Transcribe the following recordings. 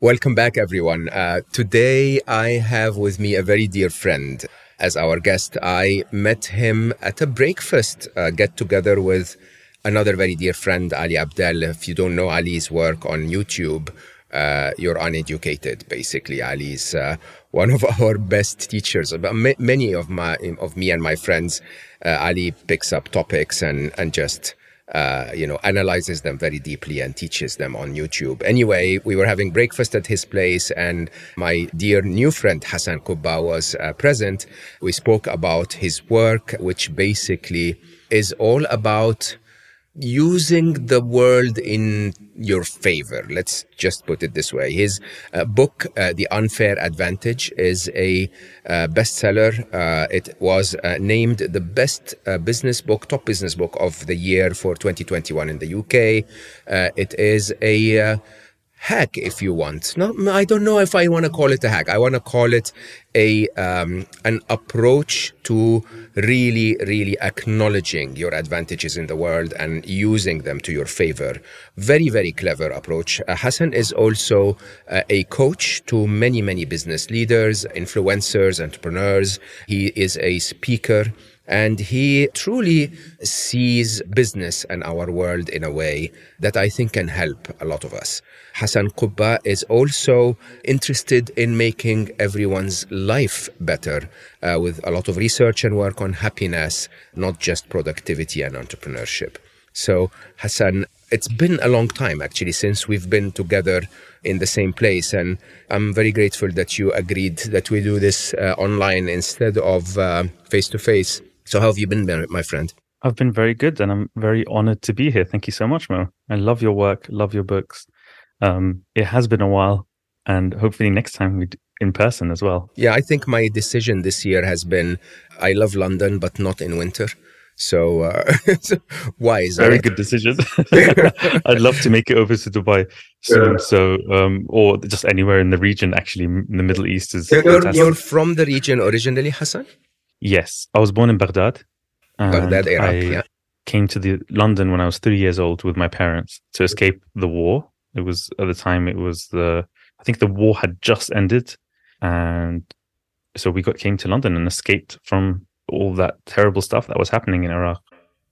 Welcome back, everyone. Uh, today, I have with me a very dear friend as our guest. I met him at a breakfast uh, get together with another very dear friend, Ali Abdaal. If you don't know Ali's work on YouTube, uh, you're uneducated. Basically, Ali is uh, one of our best teachers. Many of my of me and my friends, uh, Ali picks up topics and and just uh, you know, analyzes them very deeply and teaches them on YouTube. Anyway, we were having breakfast at his place, and my dear new friend Hasan Kubba was uh, present. We spoke about his work, which basically is all about using the world in your favor. Let's just put it this way. His uh, book, uh, The Unfair Advantage, is a uh, bestseller. Uh, it was uh, named the best uh, business book, top business book of the year for 2021 in the UK. it is a hack if you want. No i don't know if i want to call it a hack. I want to call it a um, an approach to really really acknowledging your advantages in the world and using them to your favor. Very very clever approach. Uh, hasan is also uh, a coach to many many business leaders influencers entrepreneurs. He is a speaker and he truly sees business and our world in a way that I think can help a lot of us. Hasan Kubba is also interested in making everyone's life better uh, with a lot of research and work on happiness, not just productivity and entrepreneurship. So, Hasan, it's been a long time actually since we've been together in the same place. And I'm very grateful that you agreed that we do this uh, online instead of face to face. So, how have you been, my friend? I've been very good and I'm very honored to be here. Thank you so much, Mo. I love your work, love your books. Um, it has been a while and hopefully next time we in person as well. Yeah, I think my decision this year has been I love London, but not in winter. So, uh, wise. Very good decision. I'd love to make it over to Dubai soon. Yeah. So, um, or just anywhere in the region, actually, in the Middle East is. You're, you're from the region originally, Hasan? Yes. I was born in Baghdad. Baghdad, Iraq, I yeah. Came to the London when I was three years old with my parents to escape the war. It was at the time it was the I think the war had just ended, and so we got came to London and escaped from all that terrible stuff that was happening in Iraq.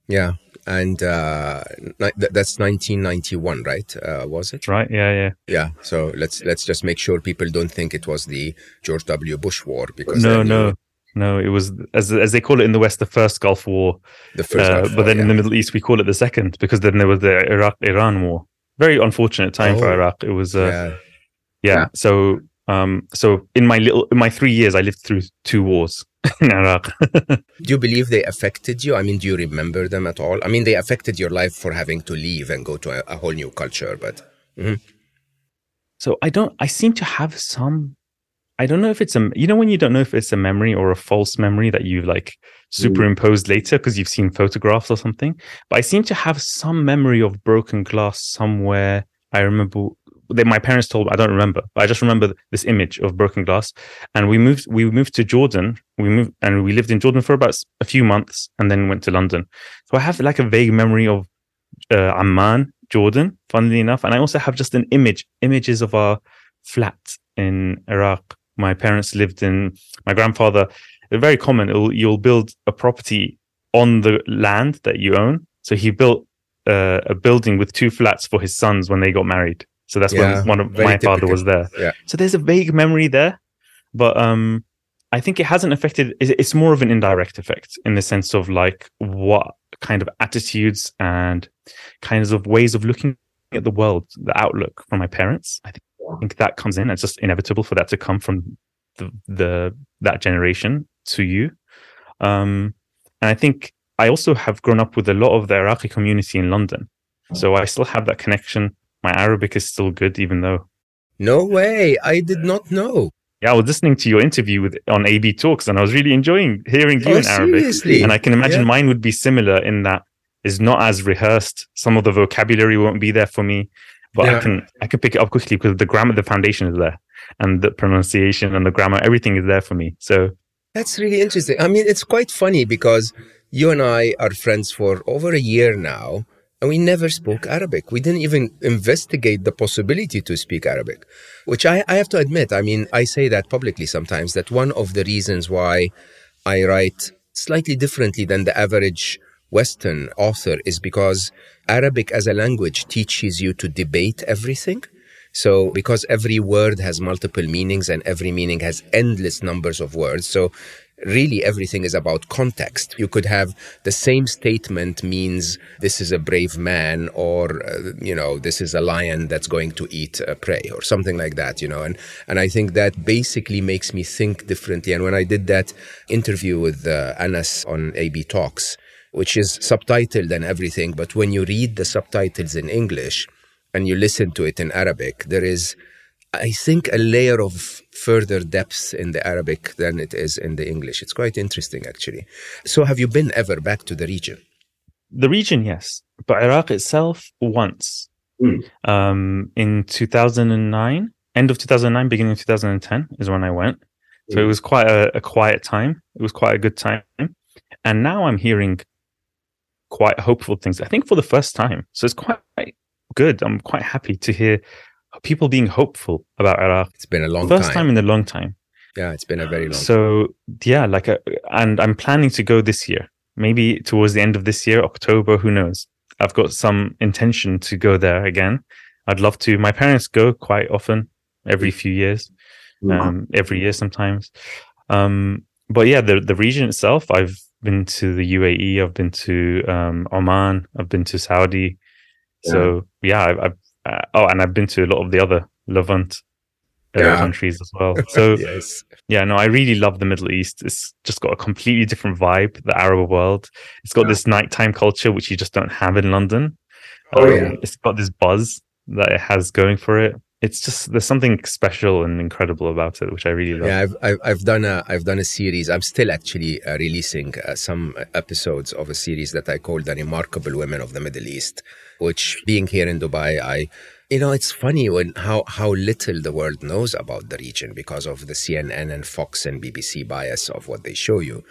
Yeah, and uh, that's 1991, right? Uh, was it? Right. Yeah, yeah, yeah. So let's let's just make sure people don't think it was the George W. Bush war because no, no, no. It was as as they call it in the West, the first Gulf War. The first, uh, but then yeah. in the Middle East, we call it the second because then there was the Iraq Iran war. Very unfortunate time oh, for Iraq. It was, uh, yeah. yeah. yeah. So, um, so in my little, in my three years, I lived through two wars in Iraq. do you believe they affected you? I mean, do you remember them at all? I mean, they affected your life for having to leave and go to a, a whole new culture, but. Mm-hmm. So I don't. I seem to have some I don't know if it's a, you know, when you don't know if it's a memory or a false memory that you've like superimposed mm. later because you've seen photographs or something. But I seem to have some memory of broken glass somewhere. I remember that my parents told me, I don't remember, but I just remember this image of broken glass. And we moved, we moved to Jordan. We moved and we lived in Jordan for about a few months and then went to London. So I have like a vague memory of uh, Amman, Jordan, funnily enough. And I also have just an image, images of our flat in Iraq my parents lived in my grandfather very common. You'll build a property on the land that you own. So he built uh, a building with two flats for his sons when they got married. So that's yeah, when one of my typical. father was there. Yeah. so there's a vague memory there but um i think it hasn't affected it's more of an indirect effect in the sense of like what kind of attitudes and kinds of ways of looking at the world the outlook from my parents. I think I think that comes in. It's just inevitable for that to come from the, the that generation to you. Um, and I think I also have grown up with a lot of the Iraqi community in London. So I still have that connection. my Arabic is still good, even though. No way! I did not know. Yeah, I was listening to your interview with on AB Talks, and I was really enjoying hearing you Oh, in Arabic. seriously? And I can imagine Yeah. mine would be similar in that is not as rehearsed. Some of the vocabulary won't be there for me, but Yeah. I can I can pick it up quickly because the grammar, the foundation is there, and the pronunciation and the grammar, everything is there for me. So That's really interesting. I mean, it's quite funny because you and I are friends for over a year now, and we never spoke Arabic. We didn't even investigate the possibility to speak Arabic, which I, I have to admit. I mean, I say that publicly sometimes that one of the reasons why I write slightly differently than the average Western author is because Arabic as a language teaches you to debate everything. So, because every word has multiple meanings and every meaning has endless numbers of words. So, really everything is about context. You could have the same statement means this is a brave man or, uh, you know, this is a lion that's going to eat uh, prey or something like that, you know. And, and I think that basically makes me think differently. And when I did that interview with uh, Anas on AB Talks, which is subtitled and everything, but when you read the subtitles in English, and you listen to it in Arabic, there is, I think, a layer of further depth in the Arabic than it is in the English. It's quite interesting, actually. So, have you been ever back to the region? the region, yes, but Iraq itself once. Mm. Um, in 2009, end of 2009, beginning of 2010 is when I went. So it was quite a, a quiet time. It was quite a good time. And now I'm hearing quite hopeful things, I think for the first time. So it's quite good. I'm quite happy to hear people being hopeful about Iraq. It's been a long First time. time in a long time. Yeah, it's been a very long time. So yeah, like, a, and I'm planning to go this year, maybe towards the end of this year, October, who knows? I've got some intention to go there again. I'd love to. My parents go quite often, every few years, um, every year sometimes. Um, but yeah, the the region itself, I've been to the UAE, I've been to um, Oman, I've been to Saudi. So yeah, I've, I've uh, oh, and I've been to a lot of the other Levant uh, Yeah. countries as well. So yes. yeah, no, I really love the Middle East. It's just got a completely different vibe, the Arab world. It's got Yeah. this nighttime culture, which you just don't have in London. Oh, Um, yeah. It's got this buzz that it has going for it. It's just, there's something special and incredible about it, which I really love. Yeah, I've, I've I've done a I've done a series. I'm still actually uh, releasing uh, some episodes of a series that I call "The Remarkable Women of the Middle East." Which, being here in Dubai, I, you know, it's funny when how how little the world knows about the region because of the CNN and Fox and BBC bias of what they show you.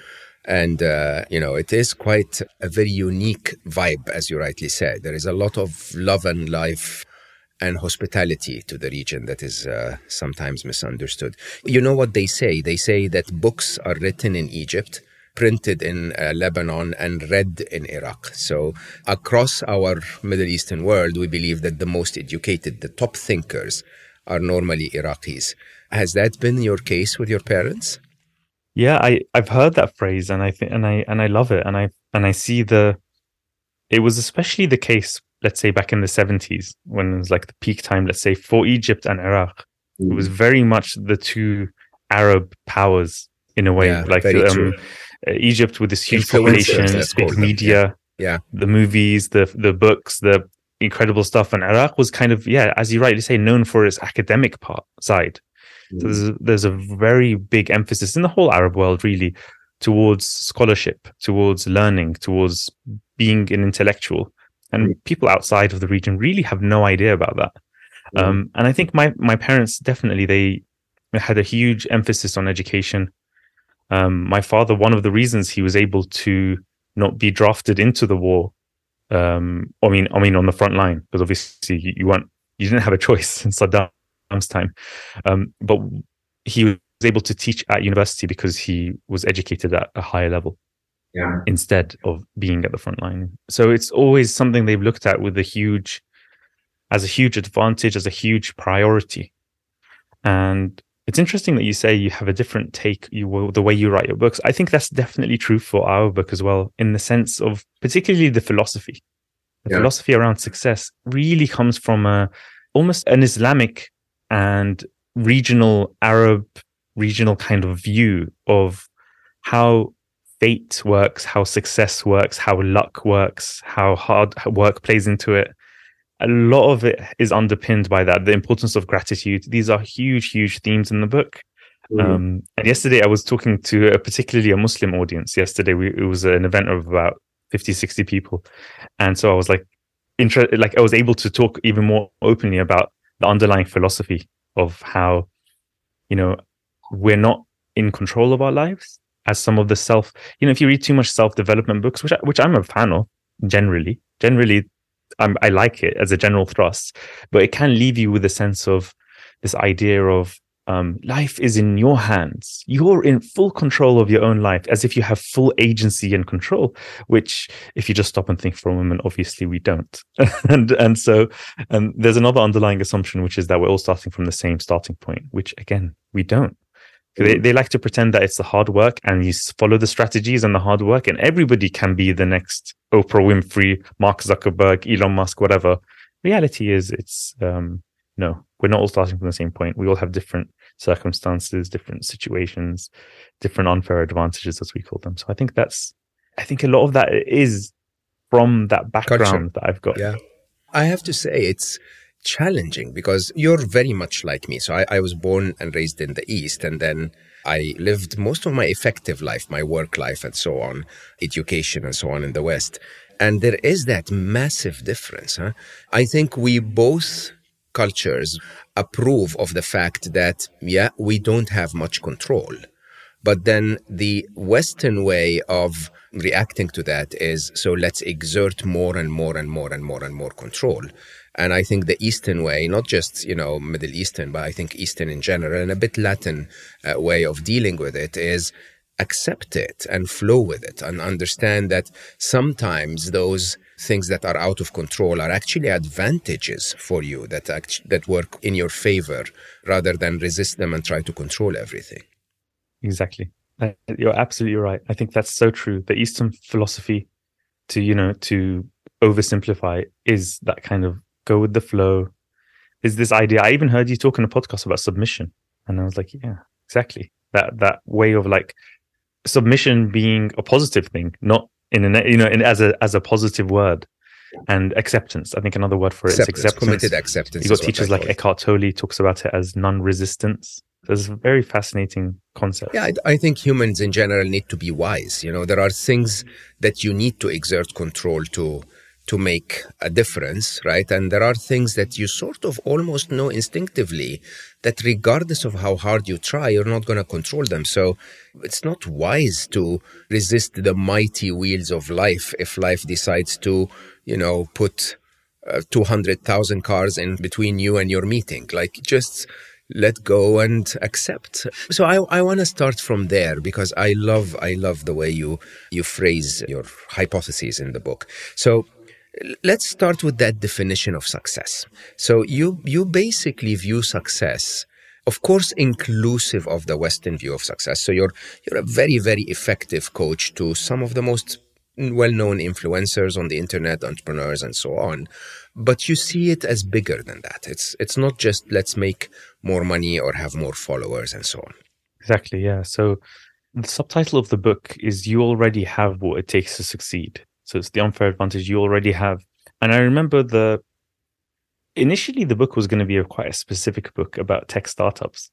And, uh, you know, it is quite a very unique vibe, as you rightly said. There is a lot of love and life and hospitality to the region that is uh, sometimes misunderstood. You know what they say? They say that books are written in Egypt, printed in uh, Lebanon, and read in Iraq. So, across our Middle Eastern world, we believe that the most educated, the top thinkers, are normally Iraqis. Has that been your case with your parents? Yeah, I I've heard that phrase and I think and I and I love it and I and I see the it was especially the case let's say back in the 70s when it was like the peak time let's say for Egypt and Iraq it was very much the two Arab powers in a way. Yeah, like um, uh, Egypt with this huge population big media Yeah. the movies the the books the incredible stuff. And Iraq was kind of yeah as you rightly say known for its academic part side. So there's there's a very big emphasis in the whole Arab world, really, towards scholarship, towards learning, towards being an intellectual. And people outside of the region really have no idea about that. Um, and I think my my parents definitely they had a huge emphasis on education. Um, my father, one of the reasons he was able to not be drafted into the war, um, I mean, I mean, on the front line, because obviously you, you weren't, you didn't have a choice in Saddam's time. Um, but he was able to teach at university because he was educated at a higher level Yeah. instead of being at the front line. So it's always something they've looked at with a huge, as a huge advantage, as a huge priority. And it's interesting that you say you have a different take you will the way you write your books. I think that's definitely true for our book as well, in the sense of particularly the philosophy. The Yeah. philosophy around success really comes from a almost an Islamic and regional Arab regional kind of view of how fate works, how success works, how luck works, how hard work plays into it. a lot of it is underpinned by that the importance of gratitude. These are huge huge themes in the book. Mm. um, and yesterday i was talking to a particularly a muslim audience. Yesterday we, it was an event of about 50 60 people. And so i was like interested like i was able to talk even more openly about the underlying philosophy of how you know we're not in control of our lives as some of the self you know if you read too much self-development books which I, which i'm a fan of generally generally I'm, i like it as a general thrust but it can leave you with a sense of this idea of um, life is in your hands. You're in full control of your own life, as if you have full agency and control. Which, if you just stop and think for a moment, obviously we don't. and and so, and there's another underlying assumption, which is that we're all starting from the same starting point. Which again, we don't. They, they like to pretend that it's the hard work and you follow the strategies and the hard work, and everybody can be the next Oprah Winfrey, Mark Zuckerberg, Elon Musk, whatever. Reality is, it's um, no, we're not all starting from the same point. We all have different circumstances, different situations, different unfair advantages, as we call them. So I think that's, I think a lot of that is from that background that I've got. Yeah. I have to say, it's challenging because you're very much like me. So I, I was born and raised in the East, and then I lived most of my effective life, my work life, and so on, education and so on in the West. And there is that massive difference. Huh? I think we both cultures approve of the fact that, yeah, we don't have much control. But then the Western way of reacting to that is so let's exert more and more and more and more and more control. And I think the Eastern way, not just, you know, Middle Eastern, but I think Eastern in general and a bit Latin uh, way of dealing with it is accept it and flow with it and understand that sometimes those things that are out of control are actually advantages for you that act- that work in your favor rather than resist them and try to control everything. Exactly. You're absolutely right. I think that's so true. The Eastern philosophy to, you know, to oversimplify is that kind of go with the flow. Is this idea. I even heard you talk in a podcast about submission. And I was like, yeah, exactly. That that way of like submission being a positive thing, not in a you know in, as a as a positive word and acceptance. I think another word for it acceptance, is acceptance. Committed acceptance. You've got teachers like Eckhart Tolle talks about it as non-resistance. It's a very fascinating concept. Yeah, I, I, think humans in general need to be wise. You know, there are things that you need to exert control to to make a difference, right? And there are things that you sort of almost know instinctively that regardless of how hard you try, you're not going to control them. So it's not wise to resist the mighty wheels of life if life decides to, you know, put uh, 200,000 cars in between you and your meeting. Like just let go and accept. So I, I want to start from there because I love, I love the way you, you phrase your hypotheses in the book. So let's start with that definition of success. So you you basically view success, of course, inclusive of the Western view of success. So you're you're a very very effective coach to some of the most well-known influencers on the internet, entrepreneurs, and so on. But you see it as bigger than that. It's it's not just let's make more money or have more followers and so on. Exactly. Yeah. So the subtitle of the book is "You already have what it takes to succeed." So it's the unfair advantage you already have. And I remember the initially the book was going to be a quite a specific book about tech startups.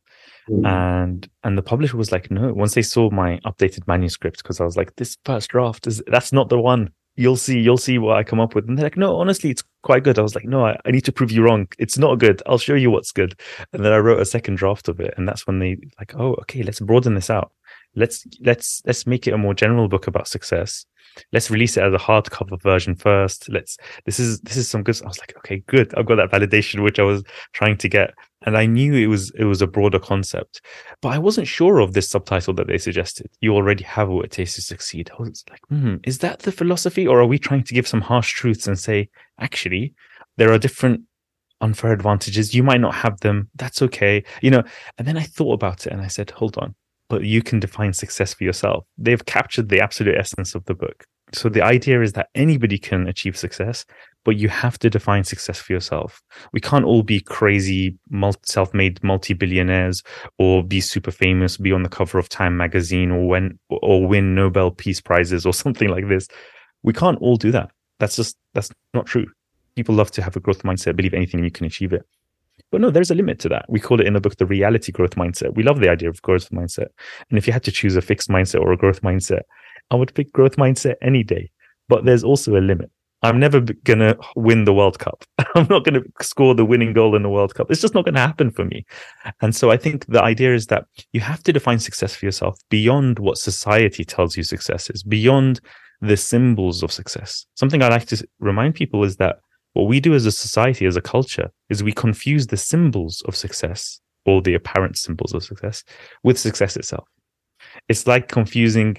Mm. And and the publisher was like, no, once they saw my updated manuscript, because I was like, this first draft is that's not the one. You'll see, you'll see what I come up with. And they're like, no, honestly, it's quite good. I was like, no, I, I need to prove you wrong. It's not good. I'll show you what's good. And then I wrote a second draft of it. And that's when they like, oh, okay, let's broaden this out. Let's let's let's make it a more general book about success let's release it as a hardcover version first. Let's this is this is some good. I was like, okay, good. I've got that validation which I was trying to get, and I knew it was it was a broader concept, but I wasn't sure of this subtitle that they suggested. You already have what it takes to succeed. I was like, hmm, is that the philosophy, or are we trying to give some harsh truths and say, actually, there are different unfair advantages. You might not have them. That's okay. You know, and then I thought about it and I said, hold on but you can define success for yourself. They've captured the absolute essence of the book. So the idea is that anybody can achieve success, but you have to define success for yourself. We can't all be crazy, self-made multi-billionaires, or be super famous, be on the cover of Time magazine, or win or win Nobel Peace prizes, or something like this. We can't all do that. That's just that's not true. people love to have a growth mindset, believe anything and you can achieve it. But no, there's a limit to that. We call it in the book the reality growth mindset. We love the idea of growth mindset. And if you had to choose a fixed mindset or a growth mindset, I would pick growth mindset any day. But there's also a limit. I'm never going to win the World Cup. I'm not going to score the winning goal in the World Cup. It's just not going to happen for me. And so I think the idea is that you have to define success for yourself beyond what society tells you success is, beyond the symbols of success. Something I like to remind people is that what we do as a society, as a culture, is we confuse the symbols of success or the apparent symbols of success with success itself. It's like confusing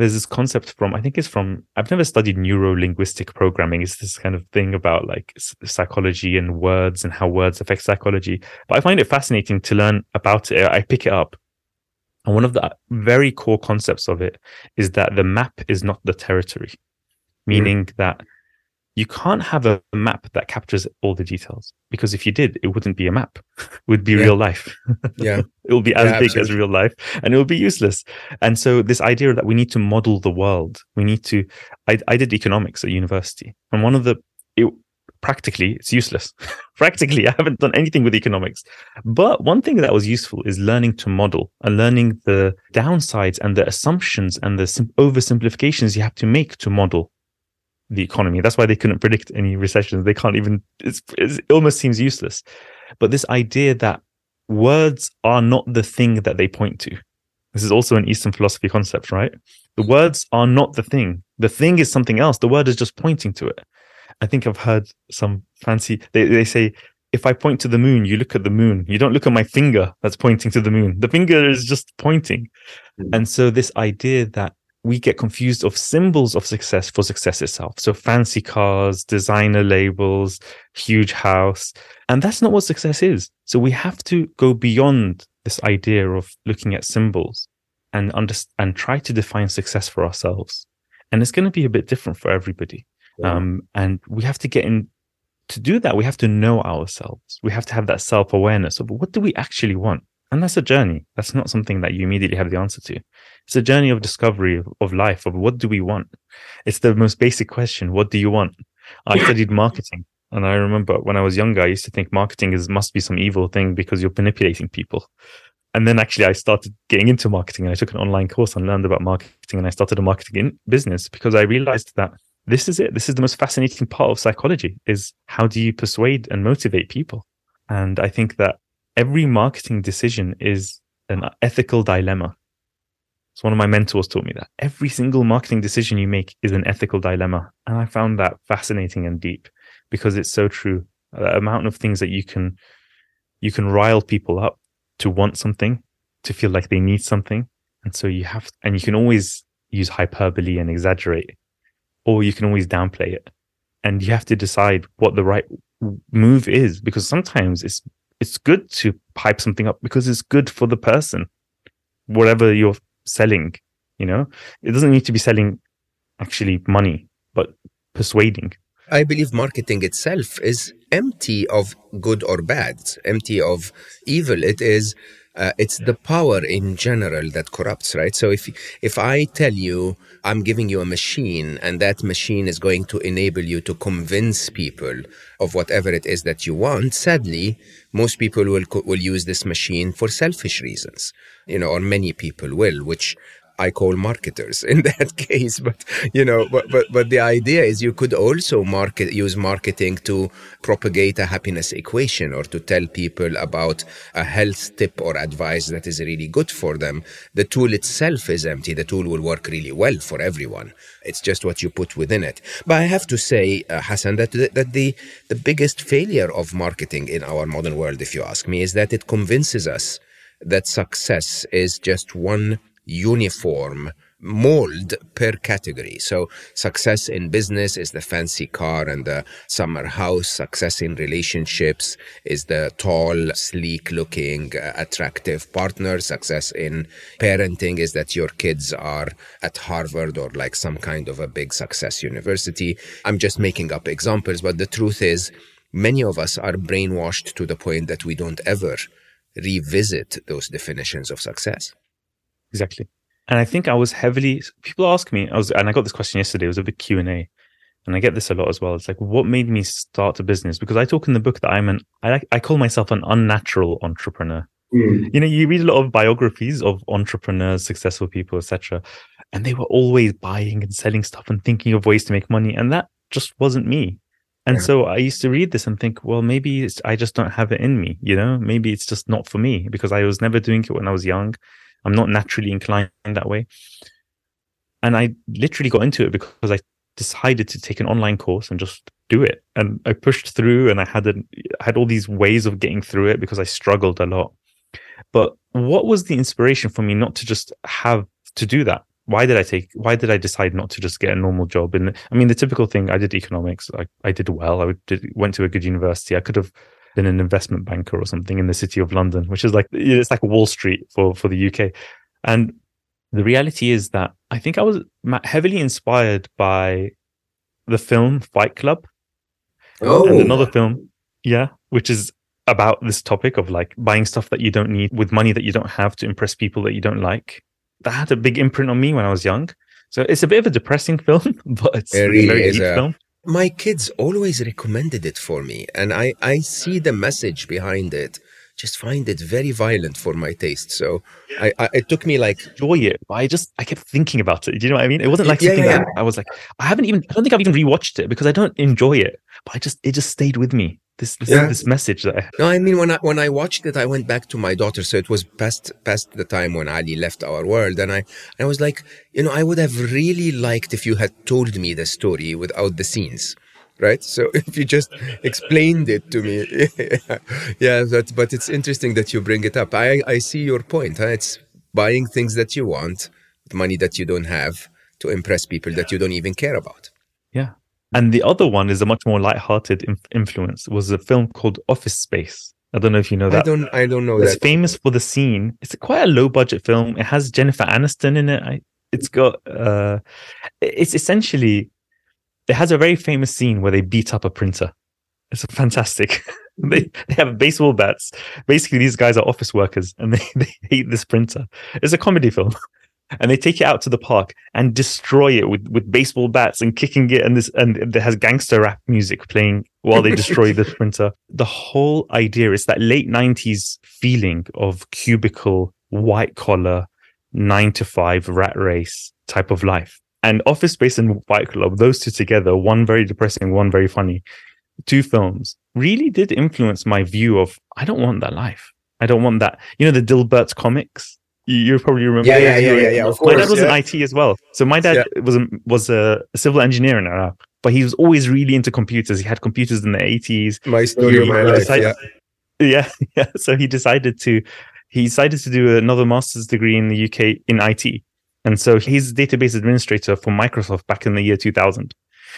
there's this concept from i think it's from i've never studied neuro linguistic programming it's this kind of thing about like psychology and words and how words affect psychology but i find it fascinating to learn about it i pick it up and one of the very core concepts of it is that the map is not the territory mm. meaning mm. that you can't have a map that captures all the details because if you did, it wouldn't be a map. It would be yeah. real life. yeah. It will be as yeah, big absolutely. as real life and it will be useless. And so this idea that we need to model the world, we need to, I, I did economics at university and one of the, it, practically it's useless. practically, I haven't done anything with economics. But one thing that was useful is learning to model and learning the downsides and the assumptions and the sim- oversimplifications you have to make to model the economy. That's why they couldn't predict any recessions. They can't even, it's, it's, it almost seems useless. But this idea that words are not the thing that they point to. This is also an Eastern philosophy concept, right? The words are not the thing. The thing is something else. The word is just pointing to it. I think I've heard some fancy, they, they say, if I point to the moon, you look at the moon. You don't look at my finger that's pointing to the moon. The finger is just pointing. Mm-hmm. And so this idea that we get confused of symbols of success for success itself. So fancy cars, designer labels, huge house. And that's not what success is. So we have to go beyond this idea of looking at symbols and understand and try to define success for ourselves. And it's going to be a bit different for everybody. Yeah. Um, and we have to get in to do that. We have to know ourselves. We have to have that self awareness of what do we actually want? And that's a journey. That's not something that you immediately have the answer to. It's a journey of discovery of, life, of what do we want? It's the most basic question. What do you want? I studied marketing. And I remember when I was younger, I used to think marketing is must be some evil thing because you're manipulating people. And then actually I started getting into marketing and I took an online course and learned about marketing and I started a marketing in business because I realized that this is it. This is the most fascinating part of psychology is how do you persuade and motivate people? And I think that every marketing decision is an ethical dilemma. So one of my mentors taught me that every single marketing decision you make is an ethical dilemma. And I found that fascinating and deep because it's so true. The amount of things that you can, you can rile people up to want something, to feel like they need something. And so you have, and you can always use hyperbole and exaggerate, or you can always downplay it. And you have to decide what the right move is because sometimes it's it's good to pipe something up because it's good for the person, whatever you're selling. You know, it doesn't need to be selling actually money, but persuading. I believe marketing itself is empty of good or bad, empty of evil. It is uh, it's the power in general that corrupts, right? So if if I tell you I'm giving you a machine and that machine is going to enable you to convince people of whatever it is that you want, sadly, most people will will use this machine for selfish reasons, you know, or many people will, which I call marketers in that case. But you know, but but but the idea is you could also market use marketing to propagate a happiness equation or to tell people about a health tip or advice that is really good for them. The tool itself is empty. The tool will work really well for everyone. It's just what you put within it. But I have to say, uh, Hasan, that that the the biggest failure of marketing in our modern world, if you ask me, is that it convinces us that success is just one uniform mold per category. So success in business is the fancy car and the summer house. Success in relationships is the tall, sleek looking, uh, attractive partner. Success in parenting is that your kids are at Harvard or like some kind of a big success university. I'm just making up examples, but the truth is many of us are brainwashed to the point that we don't ever revisit those definitions of success. Exactly. And I think I was heavily, people ask me, I was, and I got this question yesterday, it was a big Q and A. and I get this a lot as well. It's like, what made me start a business? Because I talk in the book that I'm an, I, I call myself an unnatural entrepreneur. Mm. You know, you read a lot of biographies of entrepreneurs, successful people, etc., and they were always buying and selling stuff and thinking of ways to make money, and that just wasn't me. And yeah. so I used to read this and think, well, maybe I just don't have it in me. You know, maybe it's just not for me because I was never doing it when I was young. I'm not naturally inclined that way. And I literally got into it because I decided to take an online course and just do it. And I pushed through and I had had all these ways of getting through it because I struggled a lot. But what was the inspiration for me not to just have to do that? Why did I take, why did I decide not to just get a normal job? And I mean, the typical thing, I did economics. I, I did well. I did, went to a good university. I could have been an investment banker or something in the city of London, which is like, it's like Wall Street for, for the UK. And the reality is that I think I was heavily inspired by the film Fight Club. Oh, and another film, yeah, which is about this topic of like buying stuff that you don't need with money that you don't have to impress people that you don't like. That had a big imprint on me when I was young. So it's a bit of a depressing film, but it's it really a very deep a, film. My kids always recommended it for me, and I, I see the message behind it just find it very violent for my taste. So I, I, it took me like enjoy it, but I just I kept thinking about it. Do you know what I mean? It wasn't like something yeah, yeah. that I was like I haven't even I don't think I've even rewatched it because I don't enjoy it. But I just it just stayed with me. This this, yeah. this message that I... no, I mean when I when I watched it, I went back to my daughter. So it was past past the time when Ali left our world, and I I was like, you know, I would have really liked if you had told me the story without the scenes right? So if you just explained it to me, yeah, that, but it's interesting that you bring it up. I, I see your point. Huh? It's buying things that you want with money that you don't have to impress people that you don't even care about. Yeah. And the other one is a much more light-hearted inf- influence. It was a film called Office Space. I don't know if you know that. I don't. I don't know it's that. famous for the scene. It's quite a low-budget film. It has Jennifer Aniston in it. I, it's got. Uh, it's essentially it has a very famous scene where they beat up a printer. It's fantastic. they, they have baseball bats. Basically, these guys are office workers and they, they hate this printer. It's a comedy film. And they take it out to the park and destroy it with, with baseball bats and kicking it. And this, and it has gangster rap music playing while they destroy the printer. The whole idea is that late nineties feeling of cubicle, white collar, nine to five rat race type of life and Office Space and Fight Club, those two together, one very depressing, one very funny, two films really did influence my view of I don't want that life. I don't want that. You know the Dilbert comics. You, you probably remember. Yeah, yeah, yeah, yeah, yeah. Of course, my dad was yeah. in IT as well. So my dad yeah. was a, was a civil engineer in Iraq, but he was always really into computers. He had computers in the eighties. My story he, my life. Decided, yeah. yeah, yeah. So he decided to he decided to do another master's degree in the UK in IT and so he's database administrator for Microsoft back in the year 2000.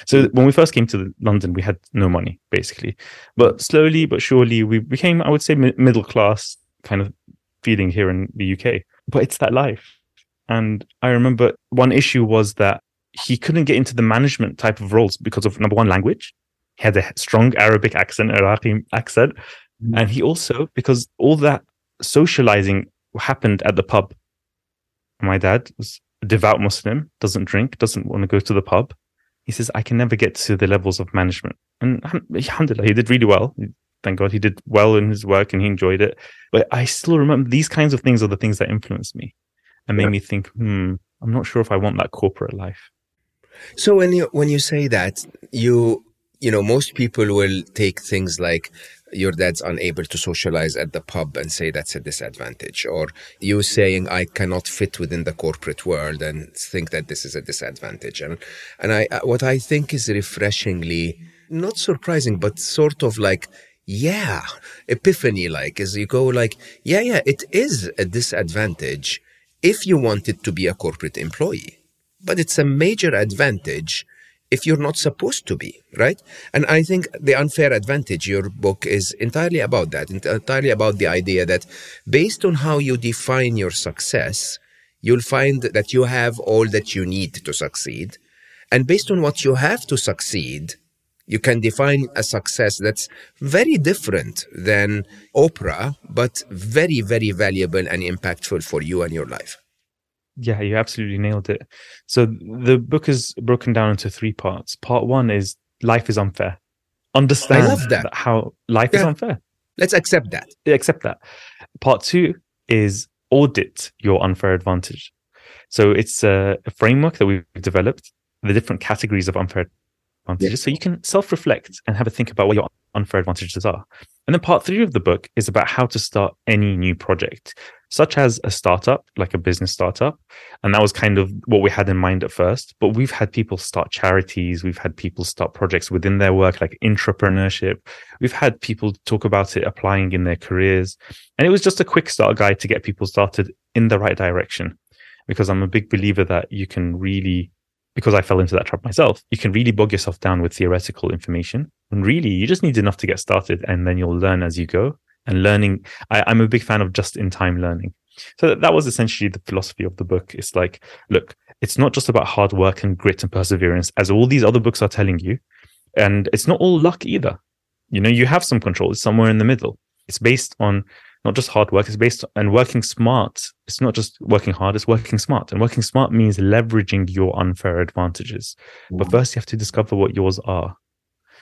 So when we first came to London, we had no money basically, but slowly but surely we became, I would say, middle class kind of feeling here in the UK. But it's that life. And I remember one issue was that he couldn't get into the management type of roles because of number one, language. He had a strong Arabic accent, Iraqi accent. Mm-hmm. And he also, because all that socializing happened at the pub my dad was a devout Muslim, doesn't drink, doesn't want to go to the pub. He says, I can never get to the levels of management. And alhamdulillah, he did really well. Thank God he did well in his work and he enjoyed it. But I still remember these kinds of things are the things that influenced me and made yeah. me think, hmm, I'm not sure if I want that corporate life. So when you when you say that, you you know, most people will take things like your dad's unable to socialize at the pub and say that's a disadvantage or you saying i cannot fit within the corporate world and think that this is a disadvantage and and i uh, what i think is refreshingly not surprising but sort of like yeah epiphany like is you go like yeah yeah it is a disadvantage if you wanted to be a corporate employee but it's a major advantage if you're not supposed to be, right? And I think the unfair advantage, your book is entirely about that, entirely about the idea that based on how you define your success, you'll find that you have all that you need to succeed. And based on what you have to succeed, you can define a success that's very different than Oprah, but very, very valuable and impactful for you and your life. Yeah, you absolutely nailed it. So the book is broken down into three parts. Part one is life is unfair. Understand I love that. how life is unfair. Let's accept that. accept that. Part two is audit your unfair advantage. So it's a, a framework that we've developed, the different categories of unfair advantages. So you can self reflect and have a think about what your unfair advantages are. And then part three of the book is about how to start any new project, such as a startup, like a business startup. And that was kind of what we had in mind at first. But we've had people start charities, we've had people start projects within their work, like entrepreneurship. We've had people talk about it applying in their careers. And it was just a quick start guide to get people started in the right direction. Because I'm a big believer that you can really, because I fell into that trap myself, you can really bog yourself down with theoretical information. And really, you just need enough to get started and then you'll learn as you go. And learning, I, I'm a big fan of just in time learning. So that, that was essentially the philosophy of the book. It's like, look, it's not just about hard work and grit and perseverance, as all these other books are telling you. And it's not all luck either. You know, you have some control. It's somewhere in the middle. It's based on not just hard work. It's based on working smart. It's not just working hard. It's working smart. And working smart means leveraging your unfair advantages. But first, you have to discover what yours are.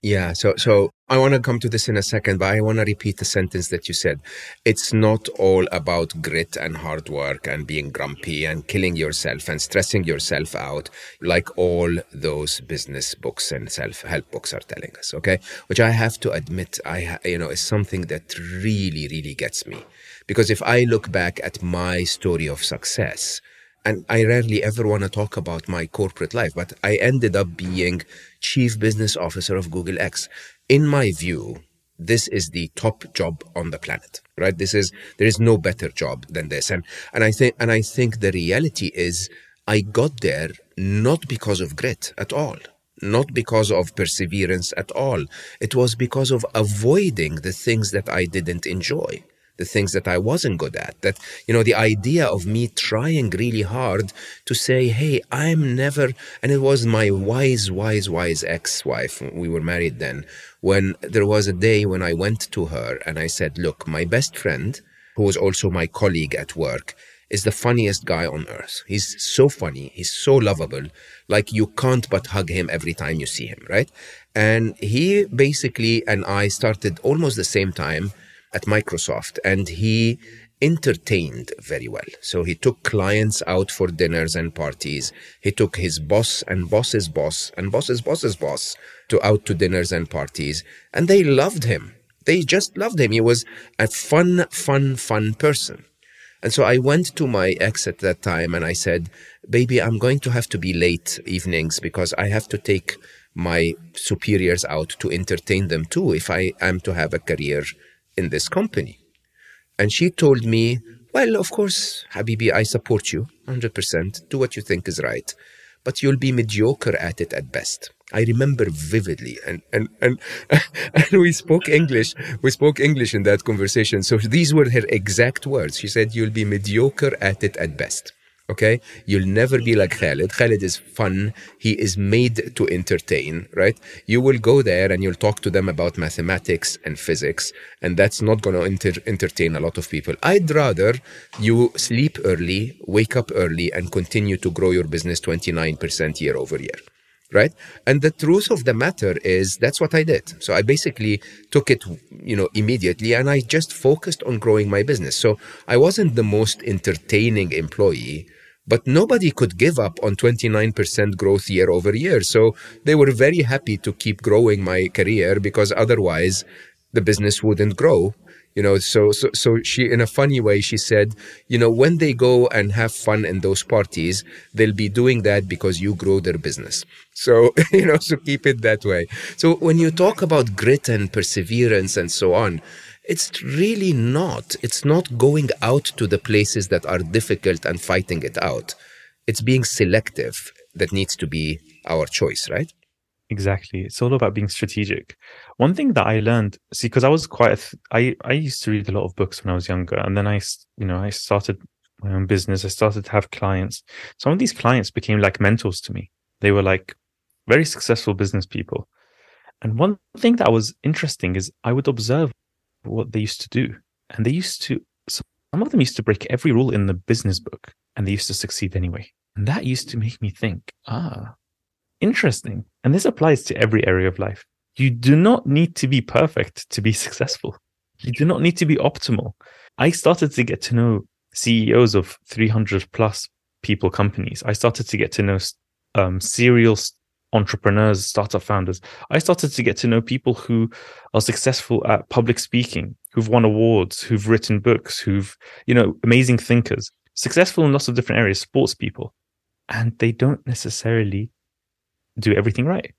Yeah, so so I want to come to this in a second, but I want to repeat the sentence that you said. It's not all about grit and hard work and being grumpy and killing yourself and stressing yourself out like all those business books and self-help books are telling us, okay? Which I have to admit I you know is something that really really gets me. Because if I look back at my story of success, and I rarely ever want to talk about my corporate life, but I ended up being chief business officer of Google X. In my view, this is the top job on the planet, right? This is there is no better job than this, and and I think and I think the reality is I got there not because of grit at all. Not because of perseverance at all. It was because of avoiding the things that I didn't enjoy the things that I wasn't good at. That, you know, the idea of me trying really hard to say, hey, I'm never, and it was my wise, wise, wise ex wife, we were married then, when there was a day when I went to her and I said, look, my best friend, who was also my colleague at work, is the funniest guy on earth. He's so funny. He's so lovable. Like you can't but hug him every time you see him, right? And he basically and I started almost the same time at Microsoft and he entertained very well. So he took clients out for dinners and parties. He took his boss and boss's boss and boss's boss's boss to out to dinners and parties and they loved him. They just loved him. He was a fun, fun, fun person. And so I went to my ex at that time and I said, baby, I'm going to have to be late evenings because I have to take my superiors out to entertain them too if I am to have a career in this company. And she told me, Well, of course, Habibi, I support you 100%. Do what you think is right. But you'll be mediocre at it at best. I remember vividly, and, and, and, and we spoke English. We spoke English in that conversation. So these were her exact words. She said, You'll be mediocre at it at best. Okay? You'll never be like Khalid. Khalid is fun. He is made to entertain, right? You will go there and you'll talk to them about mathematics and physics, and that's not going to enter- entertain a lot of people. I'd rather you sleep early, wake up early, and continue to grow your business 29% year over year. Right. And the truth of the matter is that's what I did. So I basically took it, you know, immediately and I just focused on growing my business. So I wasn't the most entertaining employee, but nobody could give up on 29% growth year over year. So they were very happy to keep growing my career because otherwise the business wouldn't grow. You know, so, so, so she, in a funny way, she said, you know, when they go and have fun in those parties, they'll be doing that because you grow their business. So, you know, so keep it that way. So when you talk about grit and perseverance and so on, it's really not. It's not going out to the places that are difficult and fighting it out. It's being selective that needs to be our choice, right? Exactly. It's all about being strategic. One thing that I learned, see, because I was quite, th- I, I used to read a lot of books when I was younger. And then I, you know, I started my own business. I started to have clients. Some of these clients became like mentors to me. They were like very successful business people. And one thing that was interesting is I would observe what they used to do. And they used to, some of them used to break every rule in the business book. and they used to succeed anyway. And that used to make me think, ah, interesting. And this applies to every area of life. You do not need to be perfect to be successful. You do not need to be optimal. I started to get to know CEOs of 300 plus people companies. I started to get to know um, serial entrepreneurs, startup founders. I started to get to know people who are successful at public speaking, who've won awards, who've written books, who've, you know, amazing thinkers, successful in lots of different areas, sports people. And they don't necessarily do everything right.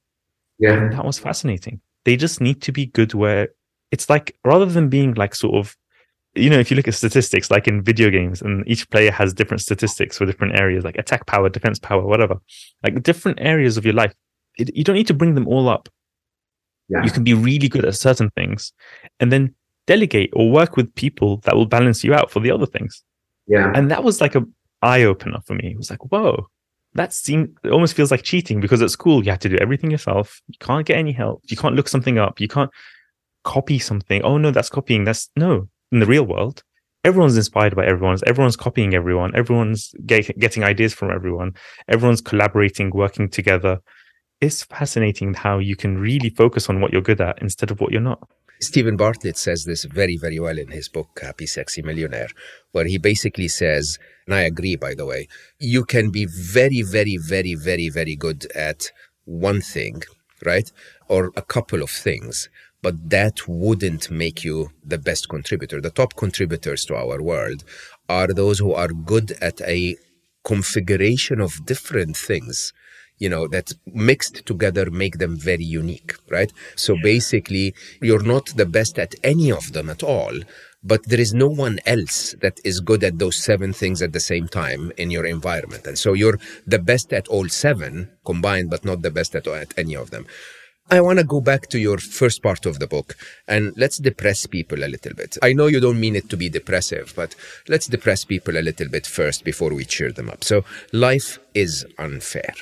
Yeah. And that was fascinating. They just need to be good where it's like rather than being like sort of you know, if you look at statistics, like in video games, and each player has different statistics for different areas, like attack power, defense power, whatever, like different areas of your life, it, you don't need to bring them all up. Yeah. You can be really good at certain things and then delegate or work with people that will balance you out for the other things. Yeah. And that was like a eye opener for me. It was like, whoa, that seemed, it almost feels like cheating because at school, you have to do everything yourself. You can't get any help. You can't look something up. You can't copy something. Oh no, that's copying. That's no, in the real world, everyone's inspired by everyone. Everyone's copying everyone. Everyone's get, getting ideas from everyone. Everyone's collaborating, working together. It's fascinating how you can really focus on what you're good at instead of what you're not. Steven Bartlett says this very, very well in his book, Happy Sexy Millionaire, where he basically says, and I agree, by the way, you can be very, very, very, very, very good at one thing, right? Or a couple of things but that wouldn't make you the best contributor. The top contributors to our world are those who are good at a configuration of different things you know that mixed together make them very unique right? So basically you're not the best at any of them at all but there is no one else that is good at those seven things at the same time in your environment. And so you're the best at all seven combined but not the best at, at any of them I want to go back to your first part of the book and let's depress people a little bit. I know you don't mean it to be depressive, but let's depress people a little bit first before we cheer them up. So life is unfair.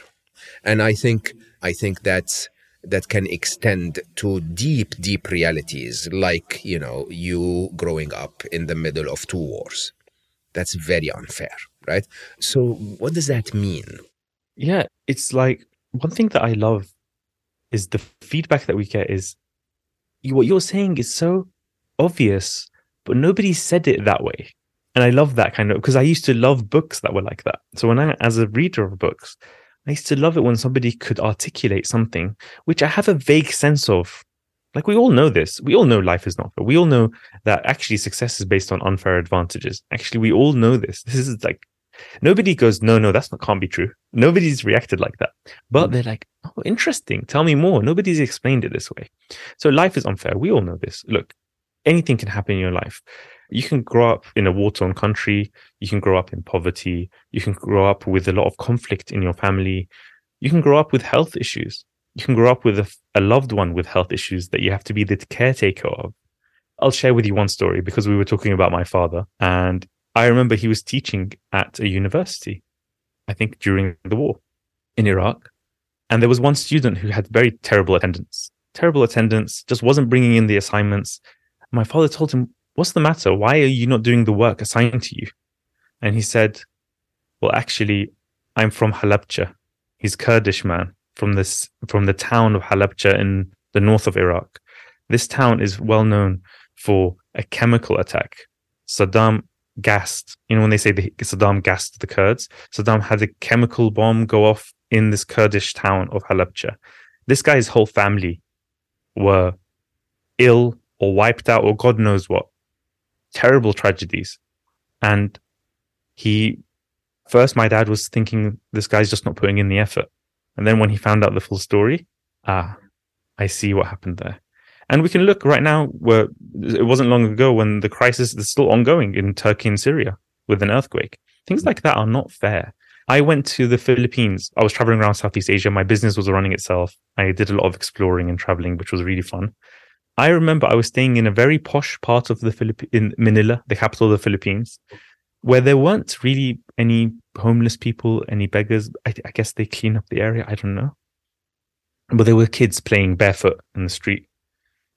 And I think, I think that's, that can extend to deep, deep realities like, you know, you growing up in the middle of two wars. That's very unfair, right? So what does that mean? Yeah, it's like one thing that I love is the feedback that we get is what you're saying is so obvious, but nobody said it that way. And I love that kind of because I used to love books that were like that. So when I, as a reader of books, I used to love it when somebody could articulate something which I have a vague sense of. Like we all know this. We all know life is not fair. We all know that actually success is based on unfair advantages. Actually, we all know this. This is like Nobody goes, no, no, that's not can't be true. Nobody's reacted like that. But they're like, oh, interesting. Tell me more. Nobody's explained it this way. So life is unfair. We all know this. Look, anything can happen in your life. You can grow up in a war torn country. You can grow up in poverty. You can grow up with a lot of conflict in your family. You can grow up with health issues. You can grow up with a, a loved one with health issues that you have to be the caretaker of. I'll share with you one story because we were talking about my father and I remember he was teaching at a university, I think during the war in Iraq. And there was one student who had very terrible attendance, terrible attendance, just wasn't bringing in the assignments. My father told him, What's the matter? Why are you not doing the work assigned to you? And he said, Well, actually, I'm from Halabja. He's Kurdish man from this, from the town of Halabja in the north of Iraq. This town is well known for a chemical attack. Saddam gassed. You know, when they say the, Saddam gassed the Kurds, Saddam had a chemical bomb go off in this Kurdish town of Halabja. This guy's whole family were ill or wiped out or God knows what. Terrible tragedies. And he, first, my dad was thinking this guy's just not putting in the effort. And then when he found out the full story, ah, I see what happened there. And we can look right now where it wasn't long ago when the crisis is still ongoing in Turkey and Syria with an earthquake. Things like that are not fair. I went to the Philippines. I was traveling around Southeast Asia. My business was running itself. I did a lot of exploring and traveling, which was really fun. I remember I was staying in a very posh part of the Philippines, in Manila, the capital of the Philippines, where there weren't really any homeless people, any beggars. I, I guess they clean up the area. I don't know. But there were kids playing barefoot in the street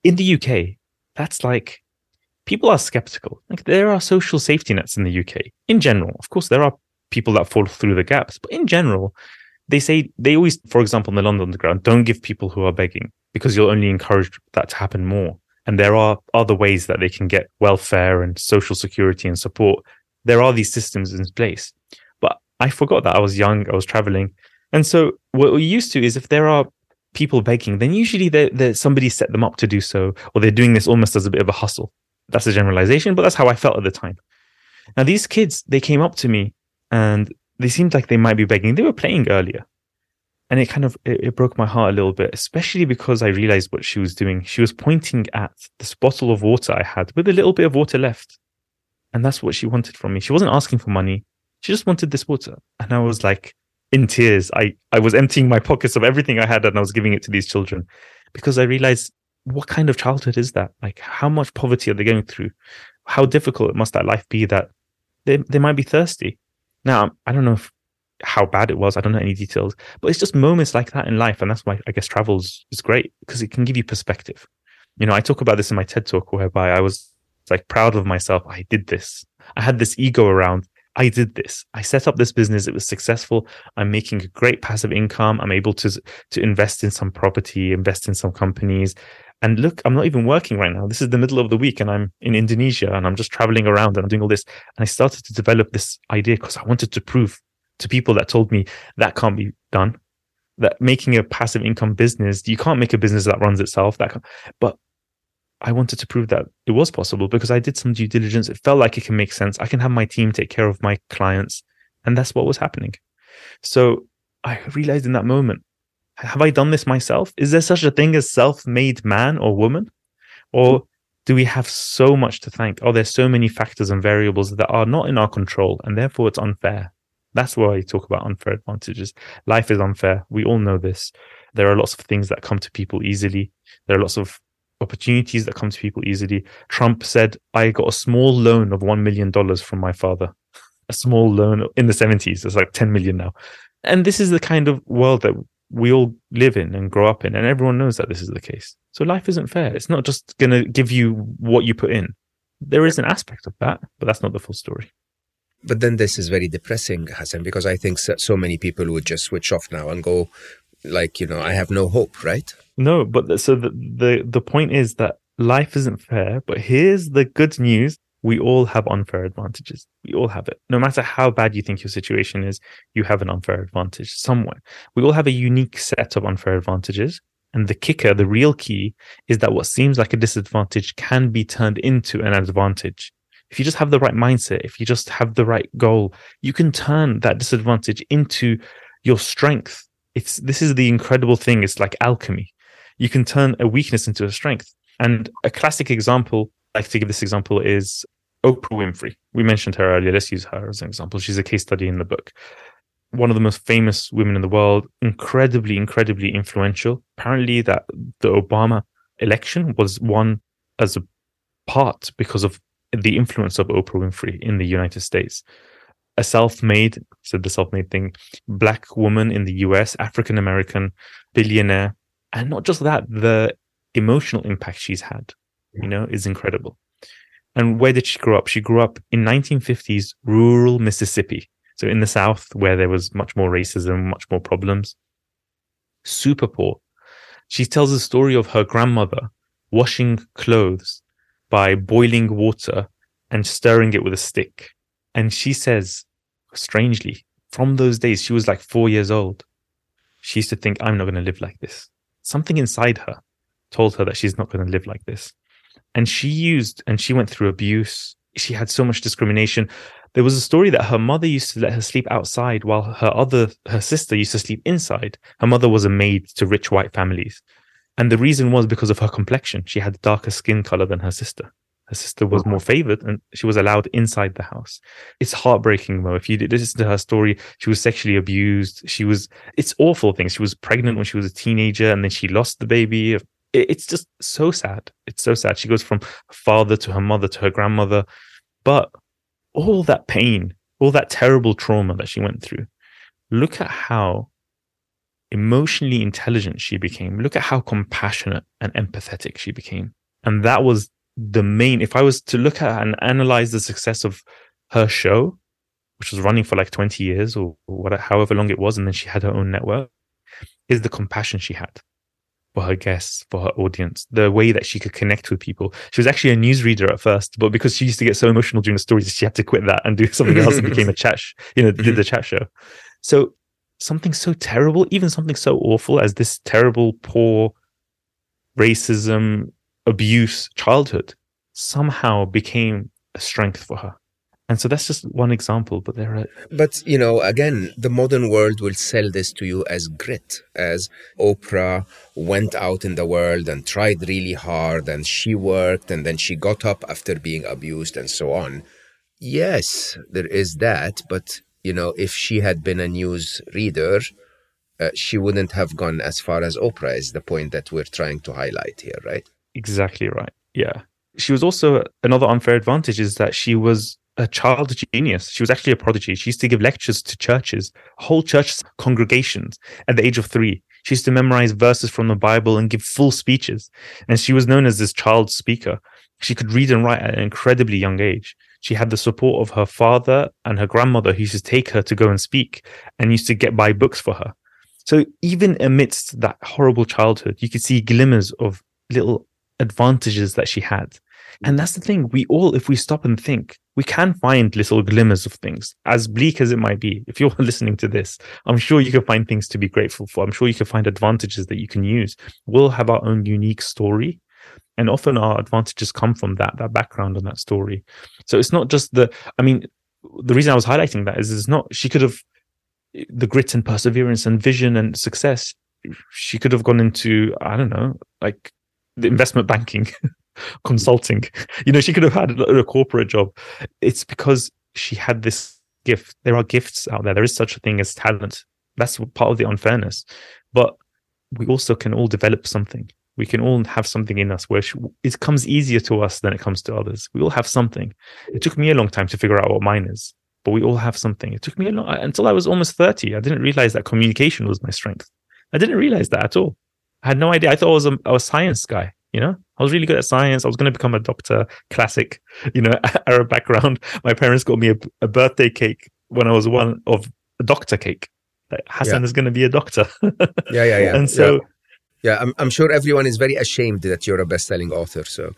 in the UK, that's like people are skeptical. Like there are social safety nets in the UK in general. Of course, there are people that fall through the gaps. But in general, they say they always, for example, in the London Underground, don't give people who are begging because you'll only encourage that to happen more. And there are other ways that they can get welfare and social security and support. There are these systems in place. But I forgot that I was young, I was traveling. And so what we're used to is if there are people begging, then usually they they somebody set them up to do so, or they're doing this almost as a bit of a hustle. That's a generalization, but that's how I felt at the time. Now, these kids, they came up to me and they seemed like they might be begging. They were playing earlier. And it kind of it, it broke my heart a little bit, especially because I realized what she was doing. She was pointing at this bottle of water I had with a little bit of water left. And that's what she wanted from me. She wasn't asking for money. She just wanted this water. And I was like in tears. I, I was emptying my pockets of everything I had and I was giving it to these children because I realized what kind of childhood is that? Like how much poverty are they going through? How difficult must that life be that they, they might be thirsty? Now, I don't know if, how bad it was. I don't know any details, but it's just moments like that in life. And that's why I guess travels is great because it can give you perspective. You know, I talk about this in my TED talk whereby I was like proud of myself. I did this. I had this ego around. I did this. I set up this business. It was successful. I'm making a great passive income. I'm able to to invest in some property, invest in some companies. And look, I'm not even working right now. This is the middle of the week and I'm in Indonesia and I'm just traveling around and I'm doing all this. And I started to develop this idea because I wanted to prove to people that told me that can't be done. That making a passive income business, you can't make a business that runs itself. That, but I wanted to prove that it was possible because I did some due diligence. It felt like it can make sense. I can have my team take care of my clients, and that's what was happening. So I realized in that moment have I done this myself? Is there such a thing as self made man or woman? Or do we have so much to thank? Oh, there's so many factors and variables that are not in our control, and therefore it's unfair. That's why I talk about unfair advantages. Life is unfair. We all know this. There are lots of things that come to people easily. There are lots of opportunities that come to people easily. Trump said, I got a small loan of $1 million from my father. A small loan in the 70s. It's like 10 million now. And this is the kind of world that we all live in and grow up in, and everyone knows that this is the case. So life isn't fair. It's not just going to give you what you put in. There is an aspect of that, but that's not the full story. But then this is very depressing, Hasan, because I think so many people would just switch off now and go, like, you know, I have no hope, right? No, but so the, the the point is that life isn't fair. But here's the good news: we all have unfair advantages. We all have it. No matter how bad you think your situation is, you have an unfair advantage somewhere. We all have a unique set of unfair advantages. And the kicker, the real key, is that what seems like a disadvantage can be turned into an advantage. If you just have the right mindset, if you just have the right goal, you can turn that disadvantage into your strength. It's this is the incredible thing. It's like alchemy. You can turn a weakness into a strength. And a classic example I like to give this example is Oprah Winfrey. We mentioned her earlier. Let's use her as an example. She's a case study in the book. One of the most famous women in the world, incredibly, incredibly influential. Apparently, that the Obama election was won as a part because of the influence of Oprah Winfrey in the United States. A self-made, said the self-made thing, black woman in the US, African American, billionaire, and not just that, the emotional impact she's had, you know, is incredible. And where did she grow up? She grew up in 1950s rural Mississippi. So in the South, where there was much more racism, much more problems. Super poor. She tells the story of her grandmother washing clothes by boiling water and stirring it with a stick. And she says, strangely, from those days, she was like four years old. She used to think, I'm not going to live like this. Something inside her told her that she's not going to live like this. And she used and she went through abuse. She had so much discrimination. There was a story that her mother used to let her sleep outside while her other her sister used to sleep inside. Her mother was a maid to rich white families. And the reason was because of her complexion. She had darker skin color than her sister her sister was more favored and she was allowed inside the house it's heartbreaking though if you listen to her story she was sexually abused she was it's awful things she was pregnant when she was a teenager and then she lost the baby it's just so sad. It's so sad. She goes from father to her mother to her grandmother. But all that pain, all that terrible trauma that she went through, look at how emotionally intelligent she became. Look at how compassionate and empathetic she became. And that was the main, if I was to look at and analyze the success of her show, which was running for like 20 years or whatever, however long it was, and then she had her own network, is the compassion she had for her guests, for her audience, the way that she could connect with people. She was actually a newsreader at first, but because she used to get so emotional during the stories, she had to quit that and do something else and became a chat, sh- you know, did mm-hmm. the chat show. So something so terrible, even something so awful as this terrible, poor racism, abuse childhood somehow became a strength for her. And so that's just one example, but there are. But, you know, again, the modern world will sell this to you as grit, as Oprah went out in the world and tried really hard and she worked and then she got up after being abused and so on. Yes, there is that. But, you know, if she had been a news reader, uh, she wouldn't have gone as far as Oprah is the point that we're trying to highlight here, right? Exactly right. Yeah. She was also another unfair advantage is that she was a child genius. She was actually a prodigy. She used to give lectures to churches, whole church congregations at the age of three. She used to memorize verses from the Bible and give full speeches. And she was known as this child speaker. She could read and write at an incredibly young age. She had the support of her father and her grandmother who used to take her to go and speak and used to get buy books for her. So even amidst that horrible childhood, you could see glimmers of little advantages that she had. Mm. And that's the thing. We all, if we stop and think, we can find little glimmers of things, as bleak as it might be. If you're listening to this, I'm sure you can find things to be grateful for. I'm sure you can find advantages that you can use. We'll have our own unique story. And often our advantages come from that, that background and that story. So it's not just the, I mean, the reason I was highlighting that is it's not, she could have, the grit and perseverance and vision and success, she could have gone into, I don't know, like investment banking consulting. You know, she could have had a, corporate job. It's because she had this gift. There are gifts out there. There is such a thing as talent. That's part of the unfairness. But we also can all develop something. We can all have something in us where it comes easier to us than it comes to others. We all have something. It took me a long time to figure out what mine is, but we all have something. It took me a long until I was almost 30. I didn't realize that communication was my strength. I didn't realize that at all. I had no idea. I thought I was a, I was a science guy. You know, I was really good at science. I was going to become a doctor, classic, you know, Arab background. My parents got me a, a birthday cake when I was one of a doctor cake. Hasan yeah. is going to be a doctor. yeah, yeah, yeah. And so, yeah. Yeah, I'm, I'm sure everyone is very ashamed that you're a best-selling author. So,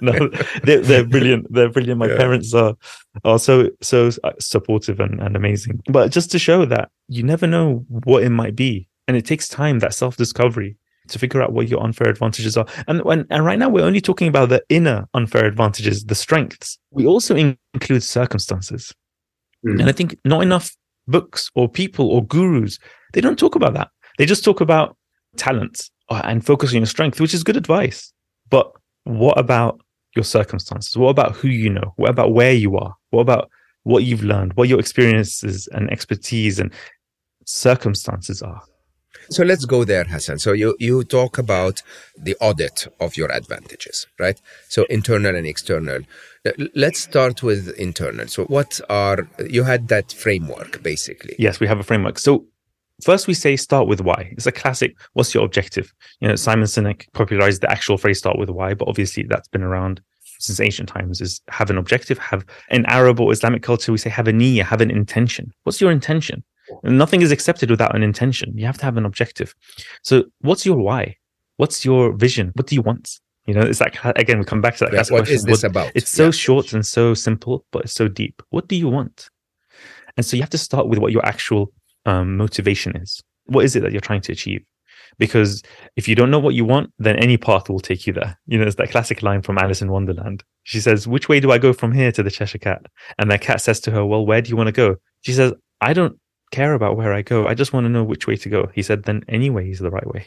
no, they're, they're, brilliant. They're brilliant. My yeah. parents are are so so supportive and, and amazing. But just to show that you never know what it might be, and it takes time. That self-discovery to figure out what your unfair advantages are. And when and right now we're only talking about the inner unfair advantages, the strengths. We also include circumstances. Mm. And I think not enough books or people or gurus, they don't talk about that. They just talk about talents uh, and focus on your strength, which is good advice. But what about your circumstances? What about who you know? What about where you are? What about what you've learned? What your experiences and expertise and circumstances are? So let's go there, Hasan. So you, you talk about the audit of your advantages, right? So internal and external. Let's start with internal. So what are, you had that framework basically. Yes, we have a framework. So first we say start with why. It's a classic. What's your objective? You know, Simon Sinek popularized the actual phrase start with why, but obviously that's been around since ancient times is have an objective, have in Arab or Islamic culture, we say have a niyyah, have an intention. What's your intention? Nothing is accepted without an intention. You have to have an objective. So, what's your why? What's your vision? What do you want? You know, it's like again, we come back to that. Yeah, what question. is this what, about? It's so yeah. short and so simple, but it's so deep. What do you want? And so you have to start with what your actual um, motivation is. What is it that you're trying to achieve? Because if you don't know what you want, then any path will take you there. You know, it's that classic line from Alice in Wonderland. She says, "Which way do I go from here to the Cheshire Cat?" And the cat says to her, "Well, where do you want to go?" She says, "I don't care about where I go. I just want to know which way to go. He said, then any way is the right way,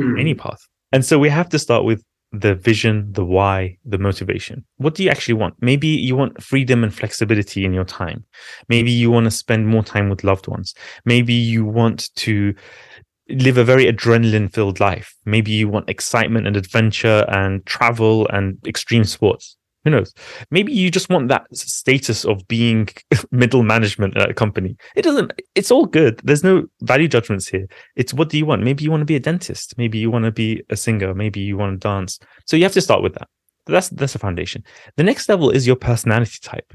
mm. any path. And so we have to start with the vision, the why, the motivation. What do you actually want? Maybe you want freedom and flexibility in your time. Maybe you want to spend more time with loved ones. Maybe you want to live a very adrenaline filled life. Maybe you want excitement and adventure and travel and extreme sports. Who knows? Maybe you just want that status of being middle management at a company. It doesn't, it's all good. There's no value judgments here. It's what do you want? Maybe you want to be a dentist. Maybe you want to be a singer. Maybe you want to dance. So you have to start with that. That's, that's a foundation. The next level is your personality type.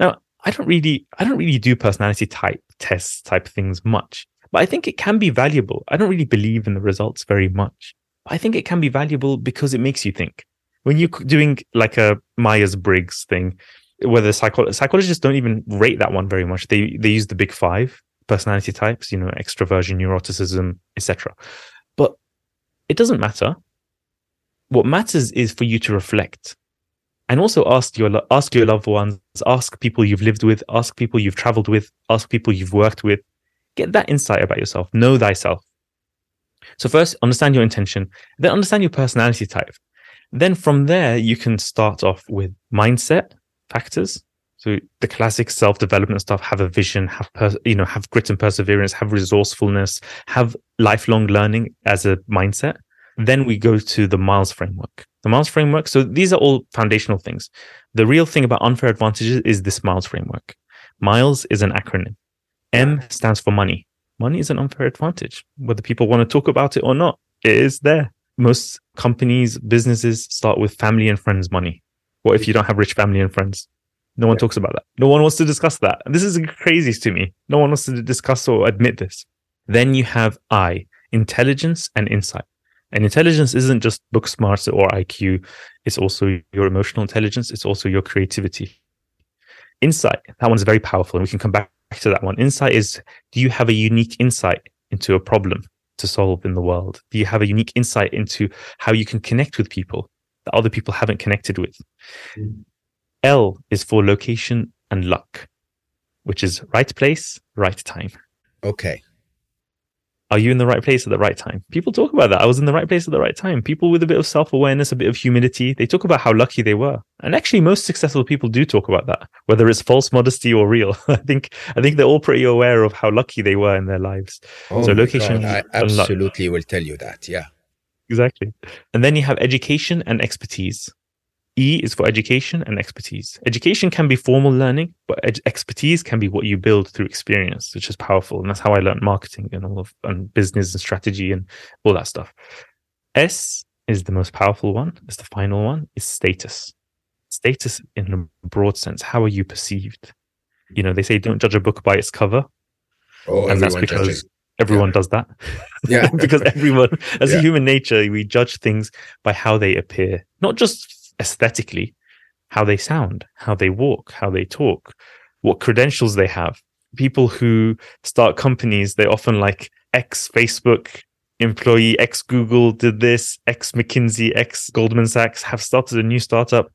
Now, I don't really, I don't really do personality type tests type things much, but I think it can be valuable. I don't really believe in the results very much. I think it can be valuable because it makes you think. When you're doing like a Myers Briggs thing, whether psycho- psychologists don't even rate that one very much. They they use the big five personality types, you know, extroversion, neuroticism, etc. But it doesn't matter. What matters is for you to reflect and also ask your ask your loved ones, ask people you've lived with, ask people you've traveled with, ask people you've worked with. Get that insight about yourself. Know thyself. So first, understand your intention, then understand your personality type. Then from there, you can start off with mindset factors. So the classic self-development stuff, have a vision, have, per, you know, have grit and perseverance, have resourcefulness, have lifelong learning as a mindset. Then we go to the Miles framework. The Miles framework. So these are all foundational things. The real thing about unfair advantages is this Miles framework. Miles is an acronym. M stands for money. Money is an unfair advantage. Whether people want to talk about it or not, it is there. Most companies, businesses start with family and friends money. What if you don't have rich family and friends? No one talks about that. No one wants to discuss that. This is crazy to me. No one wants to discuss or admit this. Then you have I, intelligence and insight. And intelligence isn't just book smarts or IQ. It's also your emotional intelligence. It's also your creativity. Insight, that one's very powerful. And we can come back to that one. Insight is, do you have a unique insight into a problem to solve in the world? Do you have a unique insight into how you can connect with people that other people haven't connected with? Mm. L is for location and luck, which is right place, right time. Okay are you in the right place at the right time? People talk about that. I was in the right place at the right time. People with a bit of self awareness, a bit of humility, they talk about how lucky they were. And actually, most successful people do talk about that, whether it's false modesty or real. I think I think they're all pretty aware of how lucky they were in their lives. Oh so location, God, I absolutely will tell you that. Yeah, exactly. And then you have education and expertise. E is for education and expertise. Education can be formal learning, but ed- expertise can be what you build through experience, which is powerful. And that's how I learned marketing and all of and business and strategy and all that stuff. S is the most powerful one. It's the final one. Is status. Status in a broad sense. How are you perceived? You know, they say don't judge a book by its cover. Oh, and that's because everyone yeah. does that. Yeah. because everyone, as yeah. a human nature, we judge things by how they appear, not just aesthetically, how they sound, how they walk, how they talk, what credentials they have. People who start companies, they often like ex Facebook employee, ex Google did this, ex McKinsey, ex Goldman Sachs have started a new startup.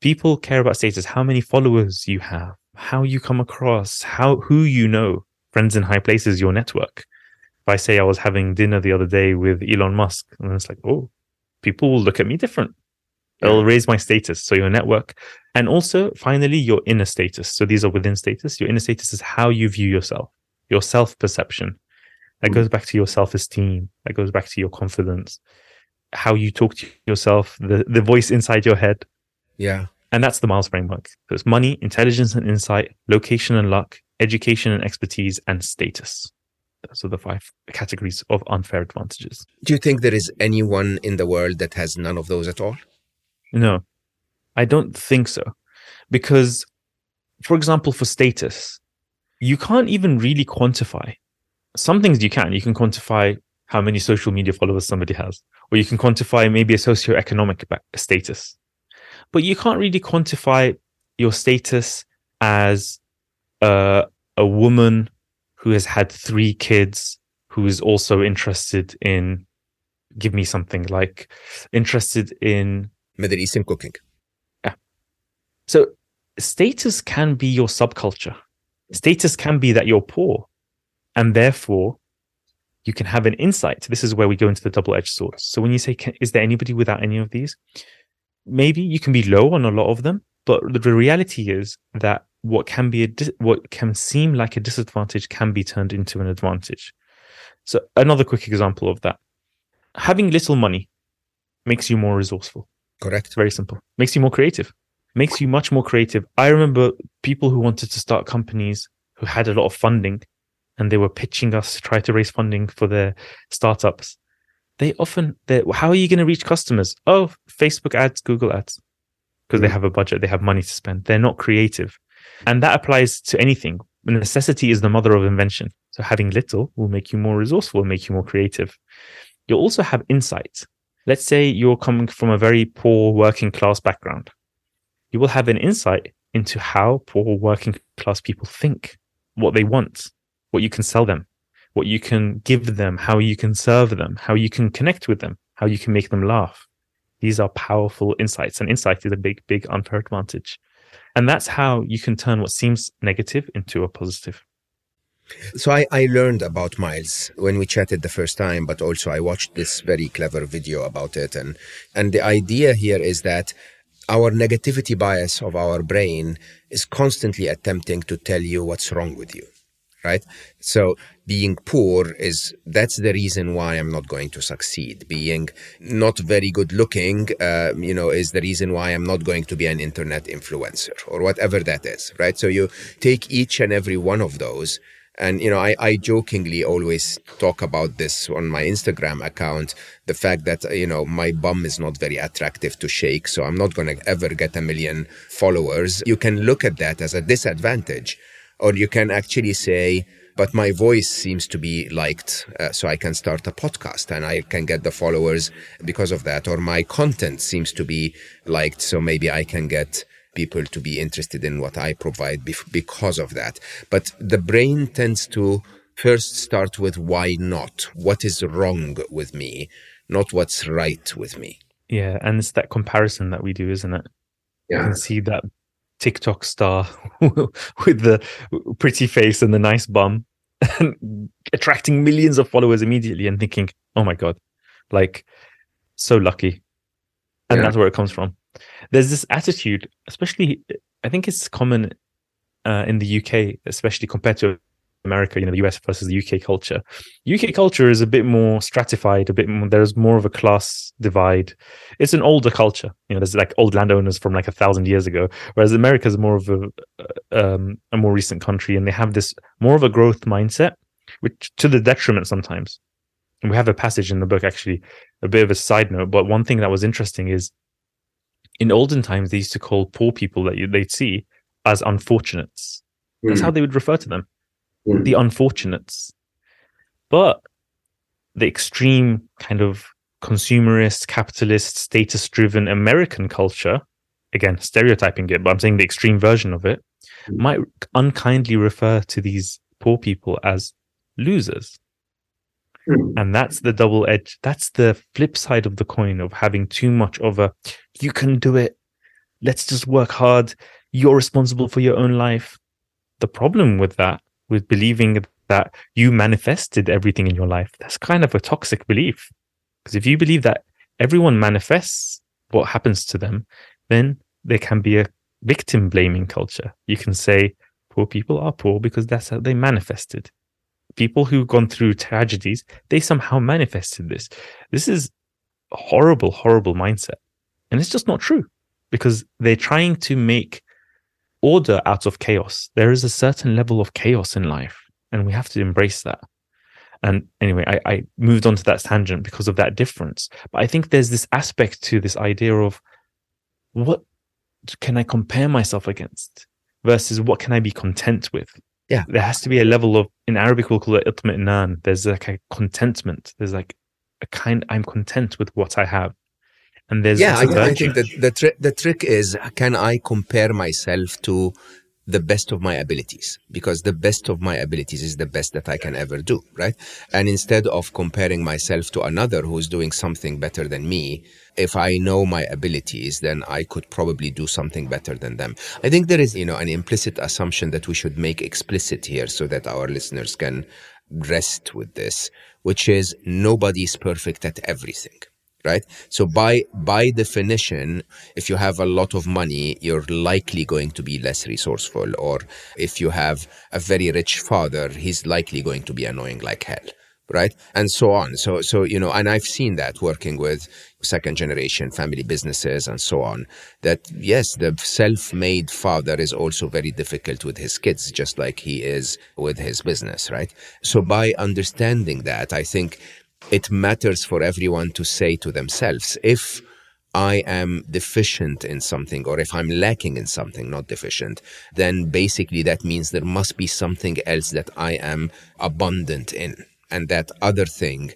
People care about status, how many followers you have, how you come across, how who you know, friends in high places, your network. If I say I was having dinner the other day with Elon Musk, and it's like, oh, people will look at me different. It'll raise my status. So your network. And also, finally, your inner status. So these are within status. Your inner status is how you view yourself, your self perception. That hmm. goes back to your self esteem. That goes back to your confidence, how you talk to yourself, the, the voice inside your head. Yeah. And that's the Miles framework. So it's money, intelligence and insight, location and luck, education and expertise, and status. Those are the five categories of unfair advantages. Do you think there is anyone in the world that has none of those at all? No, I don't think so. Because, for example, for status, you can't even really quantify. Some things you can. You can quantify how many social media followers somebody has, or you can quantify maybe a socioeconomic status. But you can't really quantify your status as a, a woman who has had three kids, who is also interested in, give me something like interested in Middle cooking. Yeah. So status can be your subculture. Status can be that you're poor, and therefore you can have an insight. This is where we go into the double-edged sword. So when you say, can, "Is there anybody without any of these?" Maybe you can be low on a lot of them, but the reality is that what can be a what can seem like a disadvantage can be turned into an advantage. So another quick example of that: having little money makes you more resourceful. Correct. Very simple. Makes you more creative. Makes you much more creative. I remember people who wanted to start companies who had a lot of funding and they were pitching us to try to raise funding for their startups. They often, how are you going to reach customers? Oh, Facebook ads, Google ads, because mm. they have a budget, they have money to spend. They're not creative. And that applies to anything. Necessity is the mother of invention. So having little will make you more resourceful, make you more creative. You'll also have insights. Let's say you're coming from a very poor working class background. You will have an insight into how poor working class people think, what they want, what you can sell them, what you can give them, how you can serve them, how you can connect with them, how you can make them laugh. These are powerful insights, and insight is a big, big unfair advantage. And that's how you can turn what seems negative into a positive. So I, I learned about Miles when we chatted the first time, but also I watched this very clever video about it. And, and the idea here is that our negativity bias of our brain is constantly attempting to tell you what's wrong with you right? So being poor is that's the reason why i'm not going to succeed. Being not very good looking uh, you know is the reason why i'm not going to be an internet influencer or whatever that is right? So you take each and every one of those and, you know, I, I jokingly always talk about this on my Instagram account the fact that, you know, my bum is not very attractive to shake. So I'm not going to ever get a million followers. You can look at that as a disadvantage, or you can actually say, but my voice seems to be liked, uh, so I can start a podcast and I can get the followers because of that. Or my content seems to be liked, so maybe I can get people to be interested in what I provide because of that. But the brain tends to first start with why not? What is wrong with me? Not what's right with me. Yeah. And it's that comparison that we do, isn't it? Yeah. You can see that TikTok star with the pretty face and the nice bum and attracting millions of followers immediately and thinking, oh my God, like so lucky. And yeah. that's where it comes from there's this attitude, especially I think it's common uh, in the UK, especially compared to America, you know, the US versus the UK culture. UK culture is a bit more stratified, a bit more, there's more of a class divide. It's an older culture. You know, there's like old landowners from like a thousand years ago, whereas America is more of a, um, a more recent country and they have this more of a growth mindset, which to the detriment sometimes. And we have a passage in the book, actually, a bit of a side note, but one thing that was interesting is in olden times, they used to call poor people that you, they'd see as unfortunates. That's mm. how they would refer to them, mm. the unfortunates. But the extreme kind of consumerist, capitalist, status driven American culture, again, stereotyping it, but I'm saying the extreme version of it, mm. might unkindly refer to these poor people as losers. Hmm. And that's the double edge. That's the flip side of the coin of having too much of a, you can do it. Let's just work hard. You're responsible for your own life. The problem with that, with believing that you manifested everything in your life, that's kind of a toxic belief. Because if you believe that everyone manifests what happens to them, then there can be a victim blaming culture. You can say poor people are poor because that's how they manifested people who've gone through tragedies, they somehow manifested this. This is a horrible, horrible mindset. And it's just not true because they're trying to make order out of chaos. There is a certain level of chaos in life, and we have to embrace that. And anyway, I, I moved on to that tangent because of that difference. But I think there's this aspect to this idea of what can I compare myself against versus what can I be content with? Yeah, there has to be a level of in Arabic we'll call it itminan. There's like a contentment. There's like a kind. I'm content with what I have, and there's yeah. I, I, think that the the trick is can I compare myself to the best of my abilities because the best of my abilities is the best that I can ever do, right? And instead of comparing myself to another who's doing something better than me, if I know my abilities, then I could probably do something better than them. I think there is, you know, an implicit assumption that we should make explicit here so that our listeners can rest with this, which is nobody's perfect at everything right? So by by definition, if you have a lot of money, you're likely going to be less resourceful. Or if you have a very rich father, he's likely going to be annoying like hell. Right. And so on. So, so, you know, and I've seen that working with second generation family businesses and so on. That yes, the self made father is also very difficult with his kids, just like he is with his business. Right. So by understanding that, I think it matters for everyone to say to themselves if I am deficient in something or if I'm lacking in something, not deficient, then basically that means there must be something else that I am abundant in. And that other thing,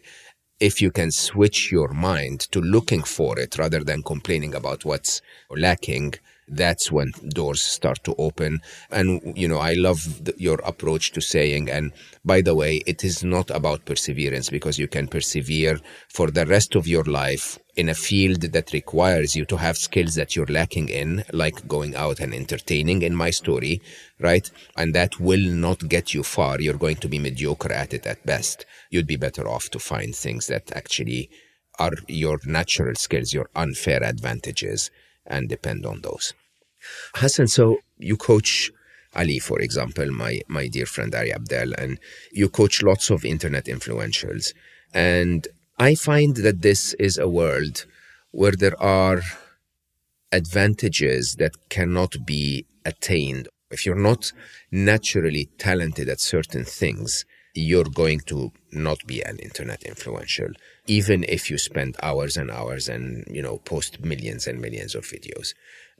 if you can switch your mind to looking for it rather than complaining about what's lacking, that's when doors start to open. And, you know, I love the, your approach to saying, and by the way, it is not about perseverance because you can persevere for the rest of your life in a field that requires you to have skills that you're lacking in, like going out and entertaining in my story, right? And that will not get you far. You're going to be mediocre at it at best. You'd be better off to find things that actually are your natural skills, your unfair advantages, and depend on those. Hasan, so you coach Ali, for example, my, my dear friend Ali Abdaal, and you coach lots of internet influentials. And I find that this is a world where there are advantages that cannot be attained. If you're not naturally talented at certain things, you're going to not be an internet influential, even if you spend hours and hours and, you know, post millions and millions of videos.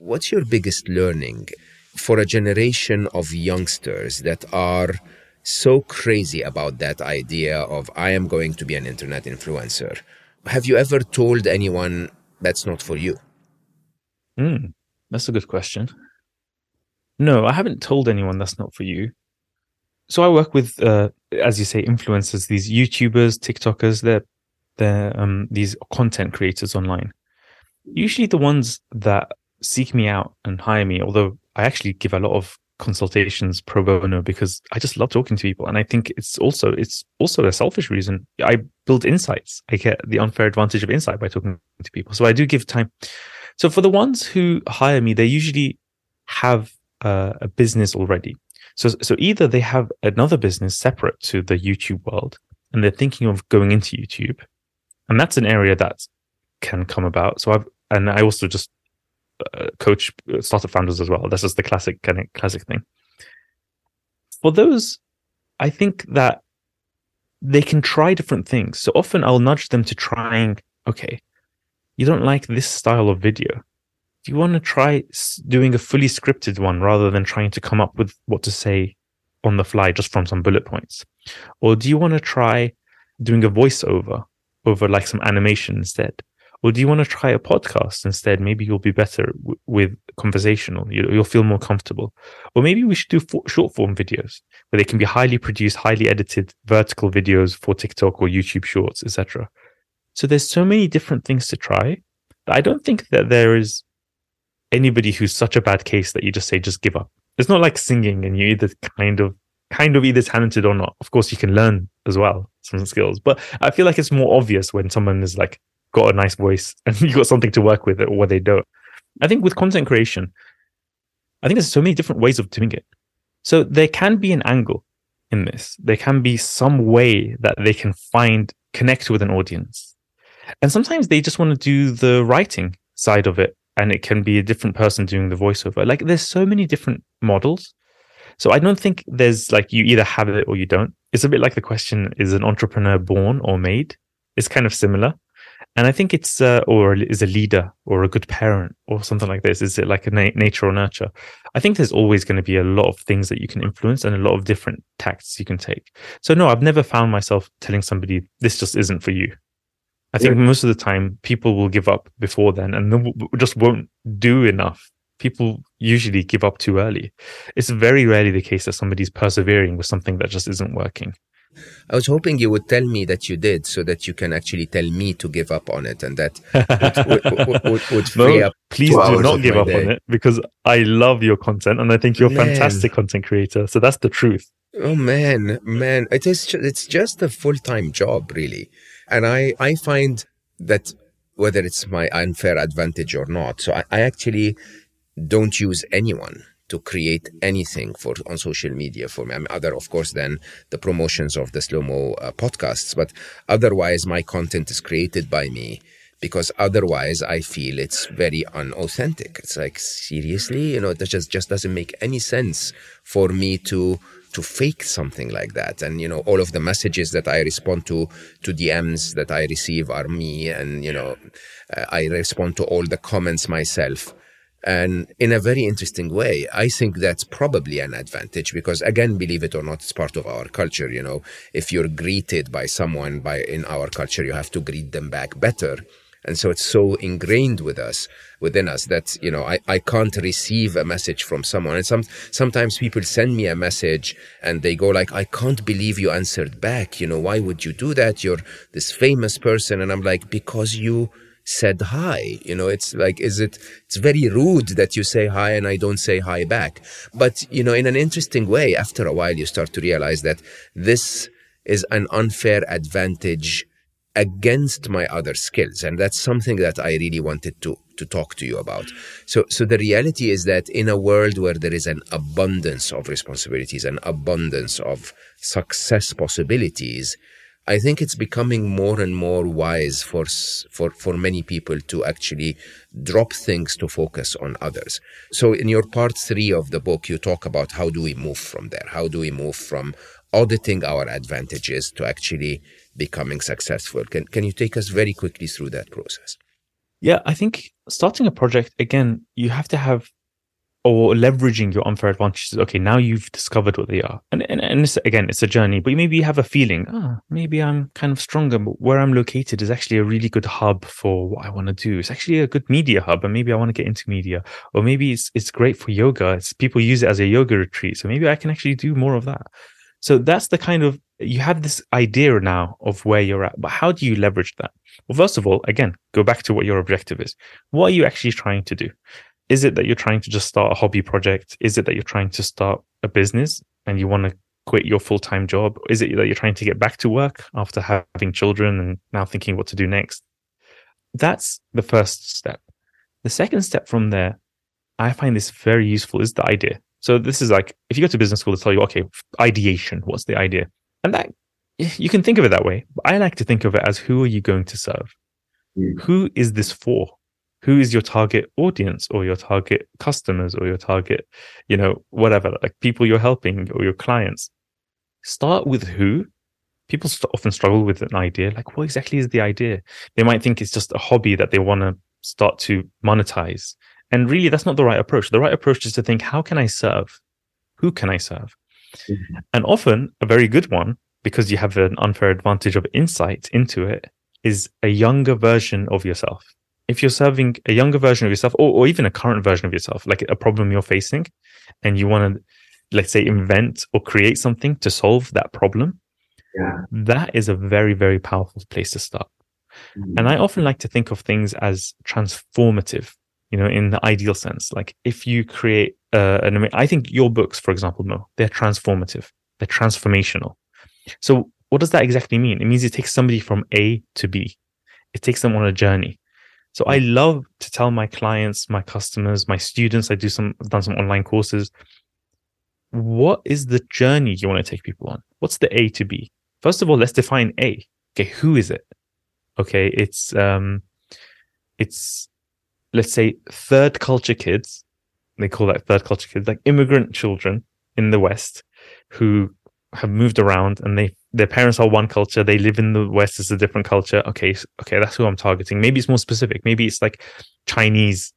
What's your biggest learning for a generation of youngsters that are so crazy about that idea of I am going to be an internet influencer? Have you ever told anyone that's not for you? Mm, that's a good question. No, I haven't told anyone that's not for you. So I work with, uh, as you say, influencers, these YouTubers, TikTokers. They're they're um, these content creators online. Usually, the ones that seek me out and hire me, although I actually give a lot of consultations pro bono because I just love talking to people. And I think it's also it's also a selfish reason. I build insights. I get the unfair advantage of insight by talking to people. So I do give time. So for the ones who hire me, they usually have uh, a business already. So so either they have another business separate to the YouTube world and they're thinking of going into YouTube. And that's an area that can come about. So I've and I also just uh, coach uh, startup founders as well. This is the classic kind of classic thing. For those, I think that they can try different things. So often I'll nudge them to trying. Okay, you don't like this style of video. Do you want to try doing a fully scripted one rather than trying to come up with what to say on the fly just from some bullet points? Or do you want to try doing a voiceover over like some animation instead? Or do you want to try a podcast instead? Maybe you'll be better w- with conversational. You, will feel more comfortable. Or maybe we should do short form videos where they can be highly produced, highly edited vertical videos for TikTok or YouTube Shorts, etc. So there's so many different things to try I don't think that there is anybody who's such a bad case that you just say just give up. It's not like singing and you either kind of kind of either talented or not. Of course, you can learn as well some skills, but I feel like it's more obvious when someone is like, got a nice voice and you got something to work with or they don't. I think with content creation, I think there's so many different ways of doing it. So there can be an angle in this. There can be some way that they can find connect with an audience. And sometimes they just want to do the writing side of it and it can be a different person doing the voiceover. Like there's so many different models. So I don't think there's like you either have it or you don't. It's a bit like the question is an entrepreneur born or made? It's kind of similar. And I think it's, uh, or is a leader or a good parent or something like this. Is it like a na- nature or nurture? I think there's always going to be a lot of things that you can influence and a lot of different tactics you can take. So no, I've never found myself telling somebody this just isn't for you. I think yeah. most of the time people will give up before then and just won't do enough. People usually give up too early. It's very rarely the case that somebody's persevering with something that just isn't working. I was hoping you would tell me that you did so that you can actually tell me to give up on it and that would, would, would, would free no, up. Please do not give up day. on it because I love your content and I think you're a fantastic content creator. So that's the truth. Oh man, man, it is. Ju- it's just a full time job, really, and I I find that whether it's my unfair advantage or not, so I, I actually don't use anyone to create anything for on social media for me. I mean, other, of course, than the promotions of the Slo Mo uh, podcasts, but otherwise, my content is created by me because otherwise, I feel it's very unauthentic. It's like seriously, you know, it just just doesn't make any sense for me to to fake something like that. And you know, all of the messages that I respond to to DMs that I receive are me, and you know, uh, I respond to all the comments myself. And in a very interesting way, I think that's probably an advantage because again, believe it or not, it's part of our culture. You know, if you're greeted by someone by in our culture, you have to greet them back better. And so it's so ingrained with us, within us that, you know, I, I can't receive a message from someone. And some, sometimes people send me a message and they go like, I can't believe you answered back. You know, why would you do that? You're this famous person. And I'm like, because you, said hi. You know, it's like, is it, it's very rude that you say hi and I don't say hi back. But, you know, in an interesting way, after a while, you start to realize that this is an unfair advantage against my other skills. And that's something that I really wanted to, to talk to you about. So, so the reality is that in a world where there is an abundance of responsibilities, an abundance of success possibilities, I think it's becoming more and more wise for, for, for many people to actually drop things to focus on others. So in your part three of the book, you talk about how do we move from there? How do we move from auditing our advantages to actually becoming successful? Can, can you take us very quickly through that process? Yeah, I think starting a project, again, you have to have or leveraging your unfair advantages. Okay, now you've discovered what they are. And, and, and it's, again, it's a journey, but maybe you have a feeling, oh, maybe I'm kind of stronger, but where I'm located is actually a really good hub for what I want to do. It's actually a good media hub, and maybe I want to get into media. Or maybe it's, it's great for yoga. It's, people use it as a yoga retreat. So maybe I can actually do more of that. So that's the kind of, you have this idea now of where you're at, but how do you leverage that? Well, first of all, again, go back to what your objective is. What are you actually trying to do? Is it that you're trying to just start a hobby project? Is it that you're trying to start a business and you want to quit your full time job? Is it that you're trying to get back to work after having children and now thinking what to do next? That's the first step. The second step from there, I find this very useful, is the idea. So this is like if you go to business school, they tell you, okay, ideation, what's the idea? And that you can think of it that way. But I like to think of it as who are you going to serve? Mm. Who is this for? Who is your target audience or your target customers or your target, you know, whatever, like people you're helping or your clients. Start with who. People often struggle with an idea. Like, what exactly is the idea? They might think it's just a hobby that they want to start to monetize. And really, that's not the right approach. The right approach is to think, how can I serve? Who can I serve? Mm-hmm. And often, a very good one, because you have an unfair advantage of insight into it, is a younger version of yourself if you're serving a younger version of yourself or, or even a current version of yourself, like a problem you're facing, and you want to, let's say, invent or create something to solve that problem, yeah. that is a very, very powerful place to start. Mm-hmm. And I often like to think of things as transformative, you know, in the ideal sense. Like if you create uh, an, I think your books, for example, Mo, they're transformative, they're transformational. So what does that exactly mean? It means it takes somebody from A to B. It takes them on a journey. So I love to tell my clients, my customers, my students, I do some, I've done some online courses. What is the journey you want to take people on? What's the A to B? First of all, let's define A. Okay. Who is it? Okay. It's, um, it's, let's say third culture kids. They call that third culture kids, like immigrant children in the West who have moved around and they their parents are one culture they live in the west it's a different culture. Okay okay that's who i'm targeting. Maybe it's more specific. Maybe it's like chinese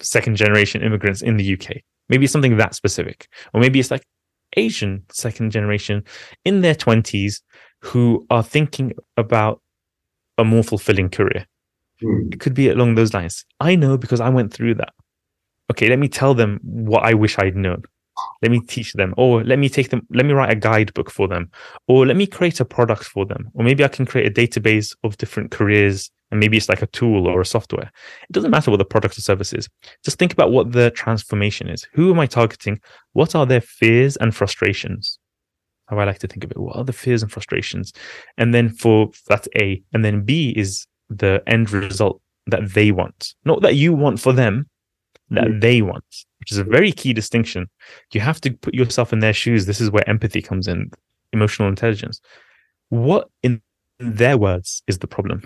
second generation immigrants in the uk maybe it's something that specific. Or maybe it's like asian second generation in their 20s who are thinking about a more fulfilling career. Mm. it could be along those lines. I know because i went through that. Okay let me tell them what i wish i'd known let me teach them or let me take them let me write a guidebook for them or let me create a product for them or maybe i can create a database of different careers and maybe it's like a tool or a software. It doesn't matter what the product or service is. Just think about what the transformation is. Who am i targeting? What are their fears and frustrations? How i like to think of it what are the fears and frustrations? And then for that's a. And then b is the end result that they want. Not that you want for them that mm. they want which is a very key distinction. You have to put yourself in their shoes. This is where empathy comes in, emotional intelligence. What, in their words, is the problem?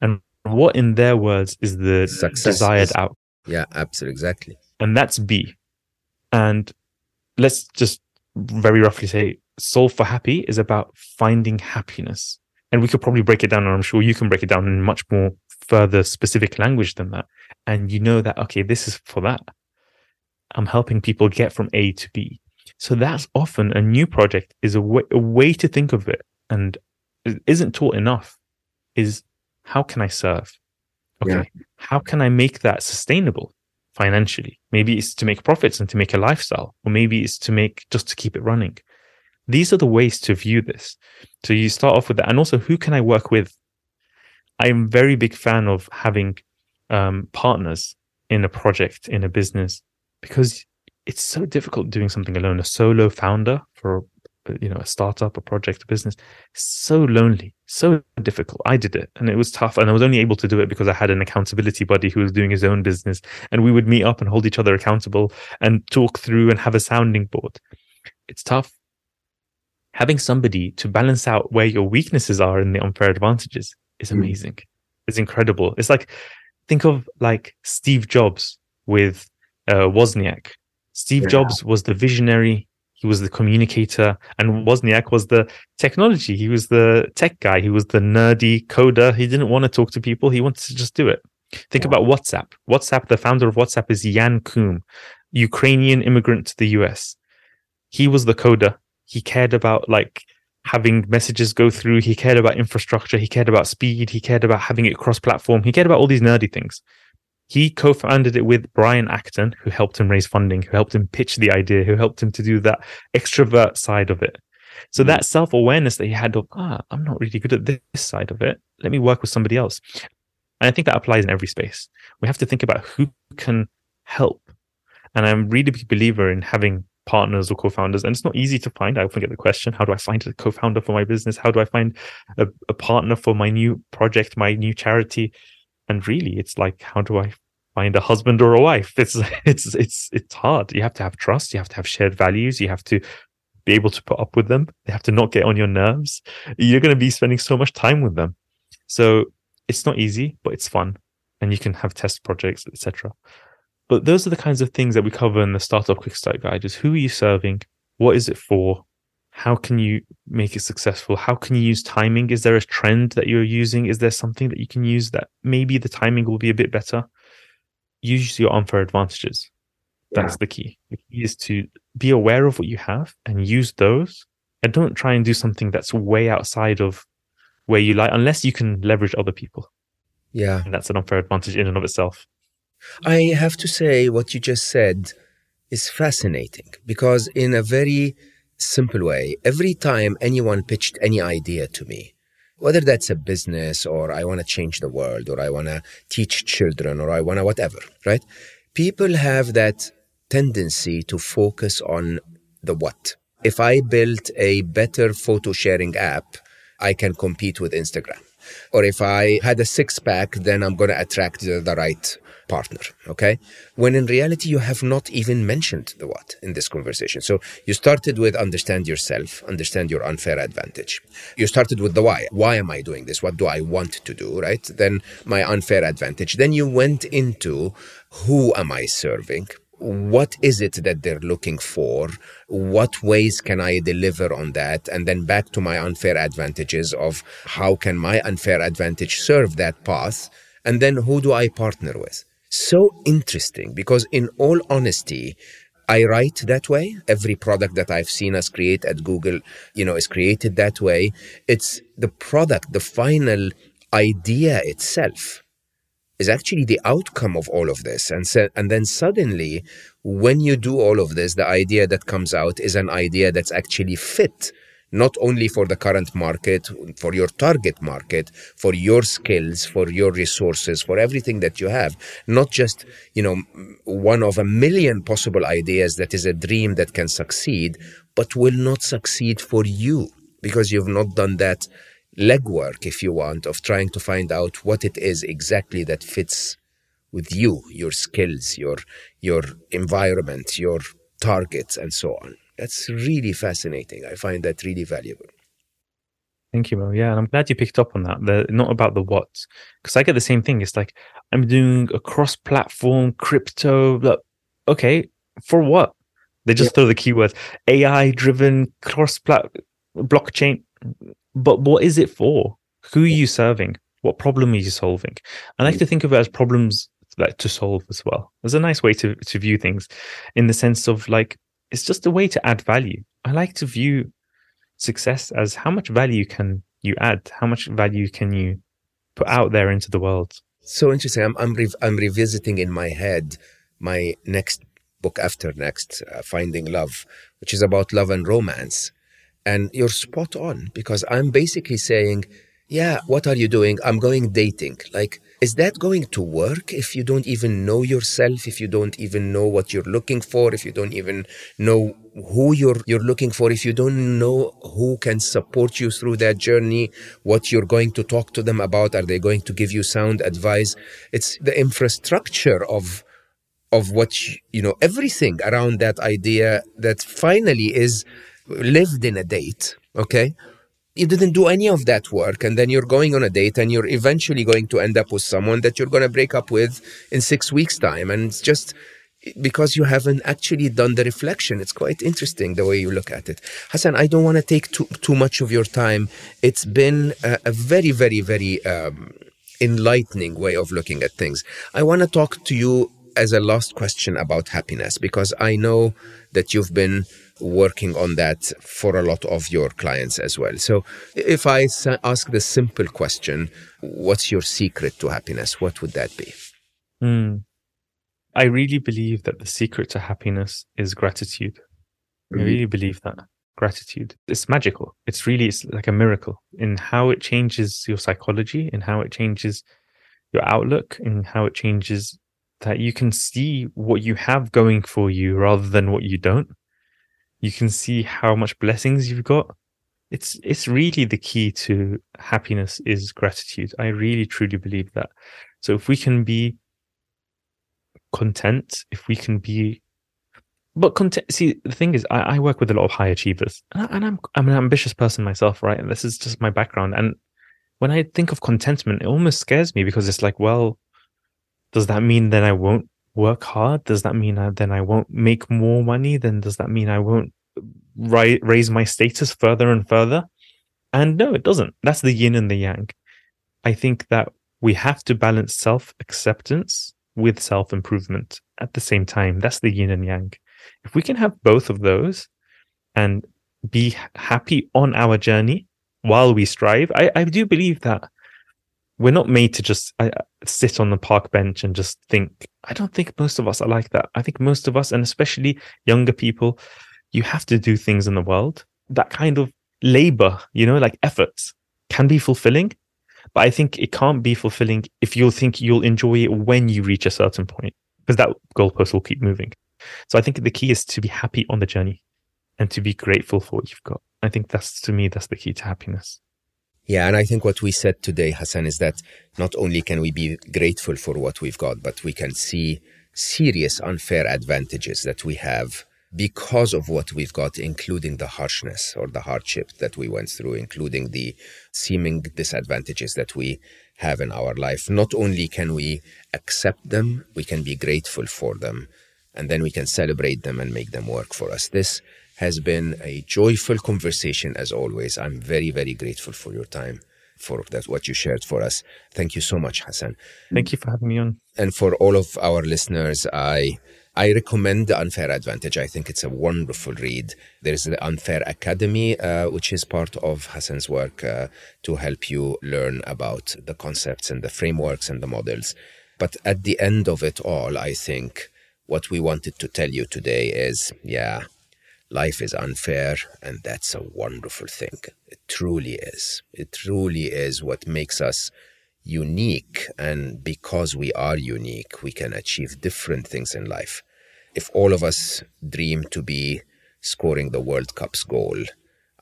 And what, in their words, is the Success desired is, out? Yeah, absolutely. Exactly. And that's B. And let's just very roughly say solve for happy is about finding happiness. And we could probably break it down, and I'm sure you can break it down in much more further specific language than that. And you know that, okay, this is for that. I'm helping people get from A to B. So that's often a new project is a way, a way to think of it and isn't taught enough is how can I serve? Okay. Yeah. How can I make that sustainable financially? Maybe it's to make profits and to make a lifestyle, or maybe it's to make just to keep it running. These are the ways to view this. So you start off with that. And also, who can I work with? I'm very big fan of having um, partners in a project, in a business, because it's so difficult doing something alone. A solo founder for you know a startup, a project, a business, so lonely, so difficult. I did it, and it was tough, and I was only able to do it because I had an accountability buddy who was doing his own business, and we would meet up and hold each other accountable and talk through and have a sounding board. It's tough. Having somebody to balance out where your weaknesses are and the unfair advantages is hmm. amazing. Mm. It's incredible. It's like think of like Steve Jobs with uh, Wozniak. Steve yeah. Jobs was the visionary, he was the communicator, and Wozniak was the technology. He was the tech guy. He was the nerdy coder. He didn't want to talk to people. He wanted to just do it. Think yeah. about WhatsApp. WhatsApp, the founder of WhatsApp is Jan Koum, Ukrainian immigrant to the US. He was the coder. He cared about like having messages go through. He cared about infrastructure. He cared about speed. He cared about having it cross platform. He cared about all these nerdy things. He co-founded it with Brian Acton, who helped him raise funding, who helped him pitch the idea, who helped him to do that extrovert side of it. So mm-hmm. that self-awareness that he had of, ah, I'm not really good at this side of it. Let me work with somebody else. And I think that applies in every space. We have to think about who can help. And I'm really a big believer in having partners or co-founders and it's not easy to find i often get the question how do i find a co-founder for my business? How do i find a, a partner for my new project my new charity? And really it's like how do i find a husband or a wife? It's it's it's it's hard. You have to have trust you have to have shared values you have to be able to put up with them. They have to not get on your nerves. You're going to be spending so much time with them. So it's not easy but it's fun and you can have test projects etc but those are the kinds of things that we cover in the startup quick start guide is who are you serving? What is it for? How can you make it successful? How can you use timing? Is there a trend that you're using? Is there something that you can use that maybe the timing will be a bit better? Use your unfair advantages. That's yeah. the key. The key is to be aware of what you have and use those and don't try and do something that's way outside of where you like unless you can leverage other people. Yeah. And that's an unfair advantage in and of itself i have to say what you just said is fascinating because in a very simple way. Every time anyone pitched any idea to me, whether that's a business or I want to change the world or I want to teach children or I want to whatever, right? People have that tendency to focus on the what. If I built a better photo sharing app, I can compete with Instagram. Or if I had a six pack, then I'm going to attract the, the right partner. Okay. When in reality, you have not even mentioned the what in this conversation. So you started with understand yourself, understand your unfair advantage. You started with the why. Why am I doing this? What do I want to do? Right. Then my unfair advantage. Then you went into who am I serving? what is it that they're looking for? What ways can I deliver on that? And then back to my unfair advantages of how can my unfair advantage serve that path? And then who do I partner with? So interesting because, in all honesty, I write that way. Every product that I've seen us create at Google, you know, is created that way. It's the product, the final idea itself is actually the outcome of all of this. And, so, and then suddenly, when you do all of this, the idea that comes out is an idea that's actually fit not only for the current market, for your target market, for your skills, for your resources, for everything that you have, not just, you know, one of a million possible ideas that is a dream that can succeed, but will not succeed for you because you've not done that legwork, if you want, of trying to find out what it is exactly that fits with you, your skills, your, your environment, your targets, and so on. That's really fascinating. I find that really valuable. Thank you, Mo. Yeah, and I'm glad you picked up on that. The not about the what, because I get the same thing. It's like I'm doing a cross-platform crypto. Look, okay, for what? They just throw the keywords AI driven cross blockchain. But what is it for? Who are you serving? What problem are you solving? I like to mm. think of it as problems like to solve as well. There's a nice way to to view things in the sense of like it's just a way to add value. I like to view success as how much value can you add? How much value can you put out there into the world? So interesting. I'm I'm, re- I'm revisiting in my head my next book after next, uh, Finding Love, which is about love and romance. And you're spot on because I'm basically saying, yeah, what are you doing? I'm going dating. Like, is that going to work if you don't even know yourself, if you don't even know what you're looking for, if you don't even know who you're you're looking for, if you don't know who can support you through that journey, what you're going to talk to them about, are they going to give you sound advice? It's the infrastructure of of what you know everything around that idea that finally is lived in a date okay you didn't do any of that work and then you're going on a date and you're eventually going to end up with someone that you're going to break up with in 6 weeks time and it's just because you haven't actually done the reflection. It's quite interesting the way you look at it. Hasan i don't want to take too, too much of your time. It's been a, a very very very um, enlightening way of looking at things. I want to talk to you as a last question about happiness, because I know that you've been working on that for a lot of your clients as well. So, if I ask the simple question, what's your secret to happiness? What would that be? Mm. I really believe that the secret to happiness is gratitude. Mm-hmm. I really believe that gratitude. It's magical. It's really it's like a miracle in how it changes your psychology, in how it changes your outlook, in how it changes that you can see what you have going for you rather than what you don't. You can see how much blessings you've got. It's it's really the key to happiness is gratitude. I really truly believe that. So if we can be content, if we can be but content see the thing is I, I work with a lot of high achievers and, I, and I'm I'm an ambitious person myself, right? And this is just my background. And when I think of contentment, it almost scares me because it's like, well, does that mean then I won't work hard? Does that mean I, then I won't make more money? Then does that mean I won't ri- raise my status further and further? And no, it doesn't. That's the yin and the yang. I think that we have to balance self acceptance with self improvement at the same time. That's the yin and yang. If we can have both of those and be happy on our journey while we strive, I, I do believe that we're not made to just uh, sit on the park bench and just think. I don't think most of us are like that. I think most of us, and especially younger people, you have to do things in the world. That kind of labor, you know, like efforts can be fulfilling, but I think it can't be fulfilling if you'll think you'll enjoy it when you reach a certain point, because that goalpost will keep moving. So I think the key is to be happy on the journey and to be grateful for what you've got. I think that's to me, that's the key to happiness. Yeah, and I think what we said today, Hasan, is that not only can we be grateful for what we've got, but we can see serious unfair advantages that we have because of what we've got, including the harshness or the hardship that we went through, including the seeming disadvantages that we have in our life. Not only can we accept them, we can be grateful for them, and then we can celebrate them and make them work for us. This has been a joyful conversation as always. I'm very, very grateful for your time, for that what you shared for us. Thank you so much, Hasan. Thank you for having me on. And for all of our listeners, I I recommend The Unfair Advantage. I think it's a wonderful read. There's the Unfair Academy, uh, which is part of Hasan's work uh, to help you learn about the concepts and the frameworks and the models. But at the end of it all, I think what we wanted to tell you today is yeah, life is unfair, and that's a wonderful thing. It truly is. It truly is what makes us unique. And because we are unique, we can achieve different things in life. If all of us dream to be scoring the World Cup's goal,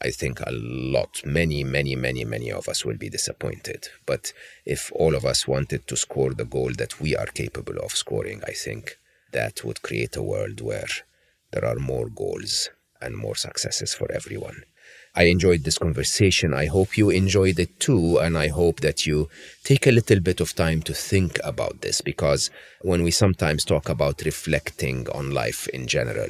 I think a lot, many, many, many, many of us will be disappointed. But if all of us wanted to score the goal that we are capable of scoring, I think that would create a world where there are more goals and more successes for everyone. I enjoyed this conversation. I hope you enjoyed it too. And I hope that you take a little bit of time to think about this because when we sometimes talk about reflecting on life in general,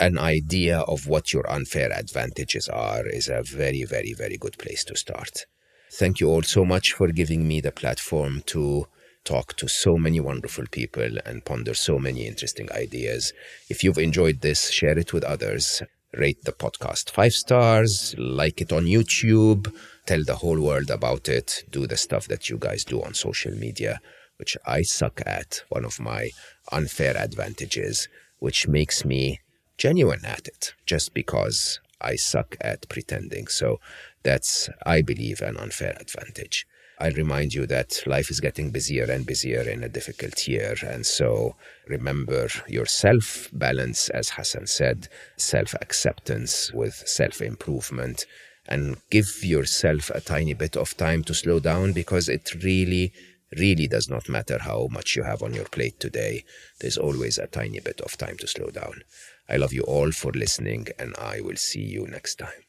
an idea of what your unfair advantages are is a very, very, very good place to start. Thank you all so much for giving me the platform to talk to so many wonderful people and ponder so many interesting ideas. If you've enjoyed this, share it with others. Rate the podcast five stars, like it on YouTube, tell the whole world about it, do the stuff that you guys do on social media, which I suck at, one of my unfair advantages, which makes me genuine at it just because I suck at pretending. So that's, I believe, an unfair advantage. I remind you that life is getting busier and busier in a difficult year. And so remember your self balance, as Hasan said, self acceptance with self improvement, and give yourself a tiny bit of time to slow down because it really, really does not matter how much you have on your plate today. There's always a tiny bit of time to slow down. I love you all for listening, and I will see you next time.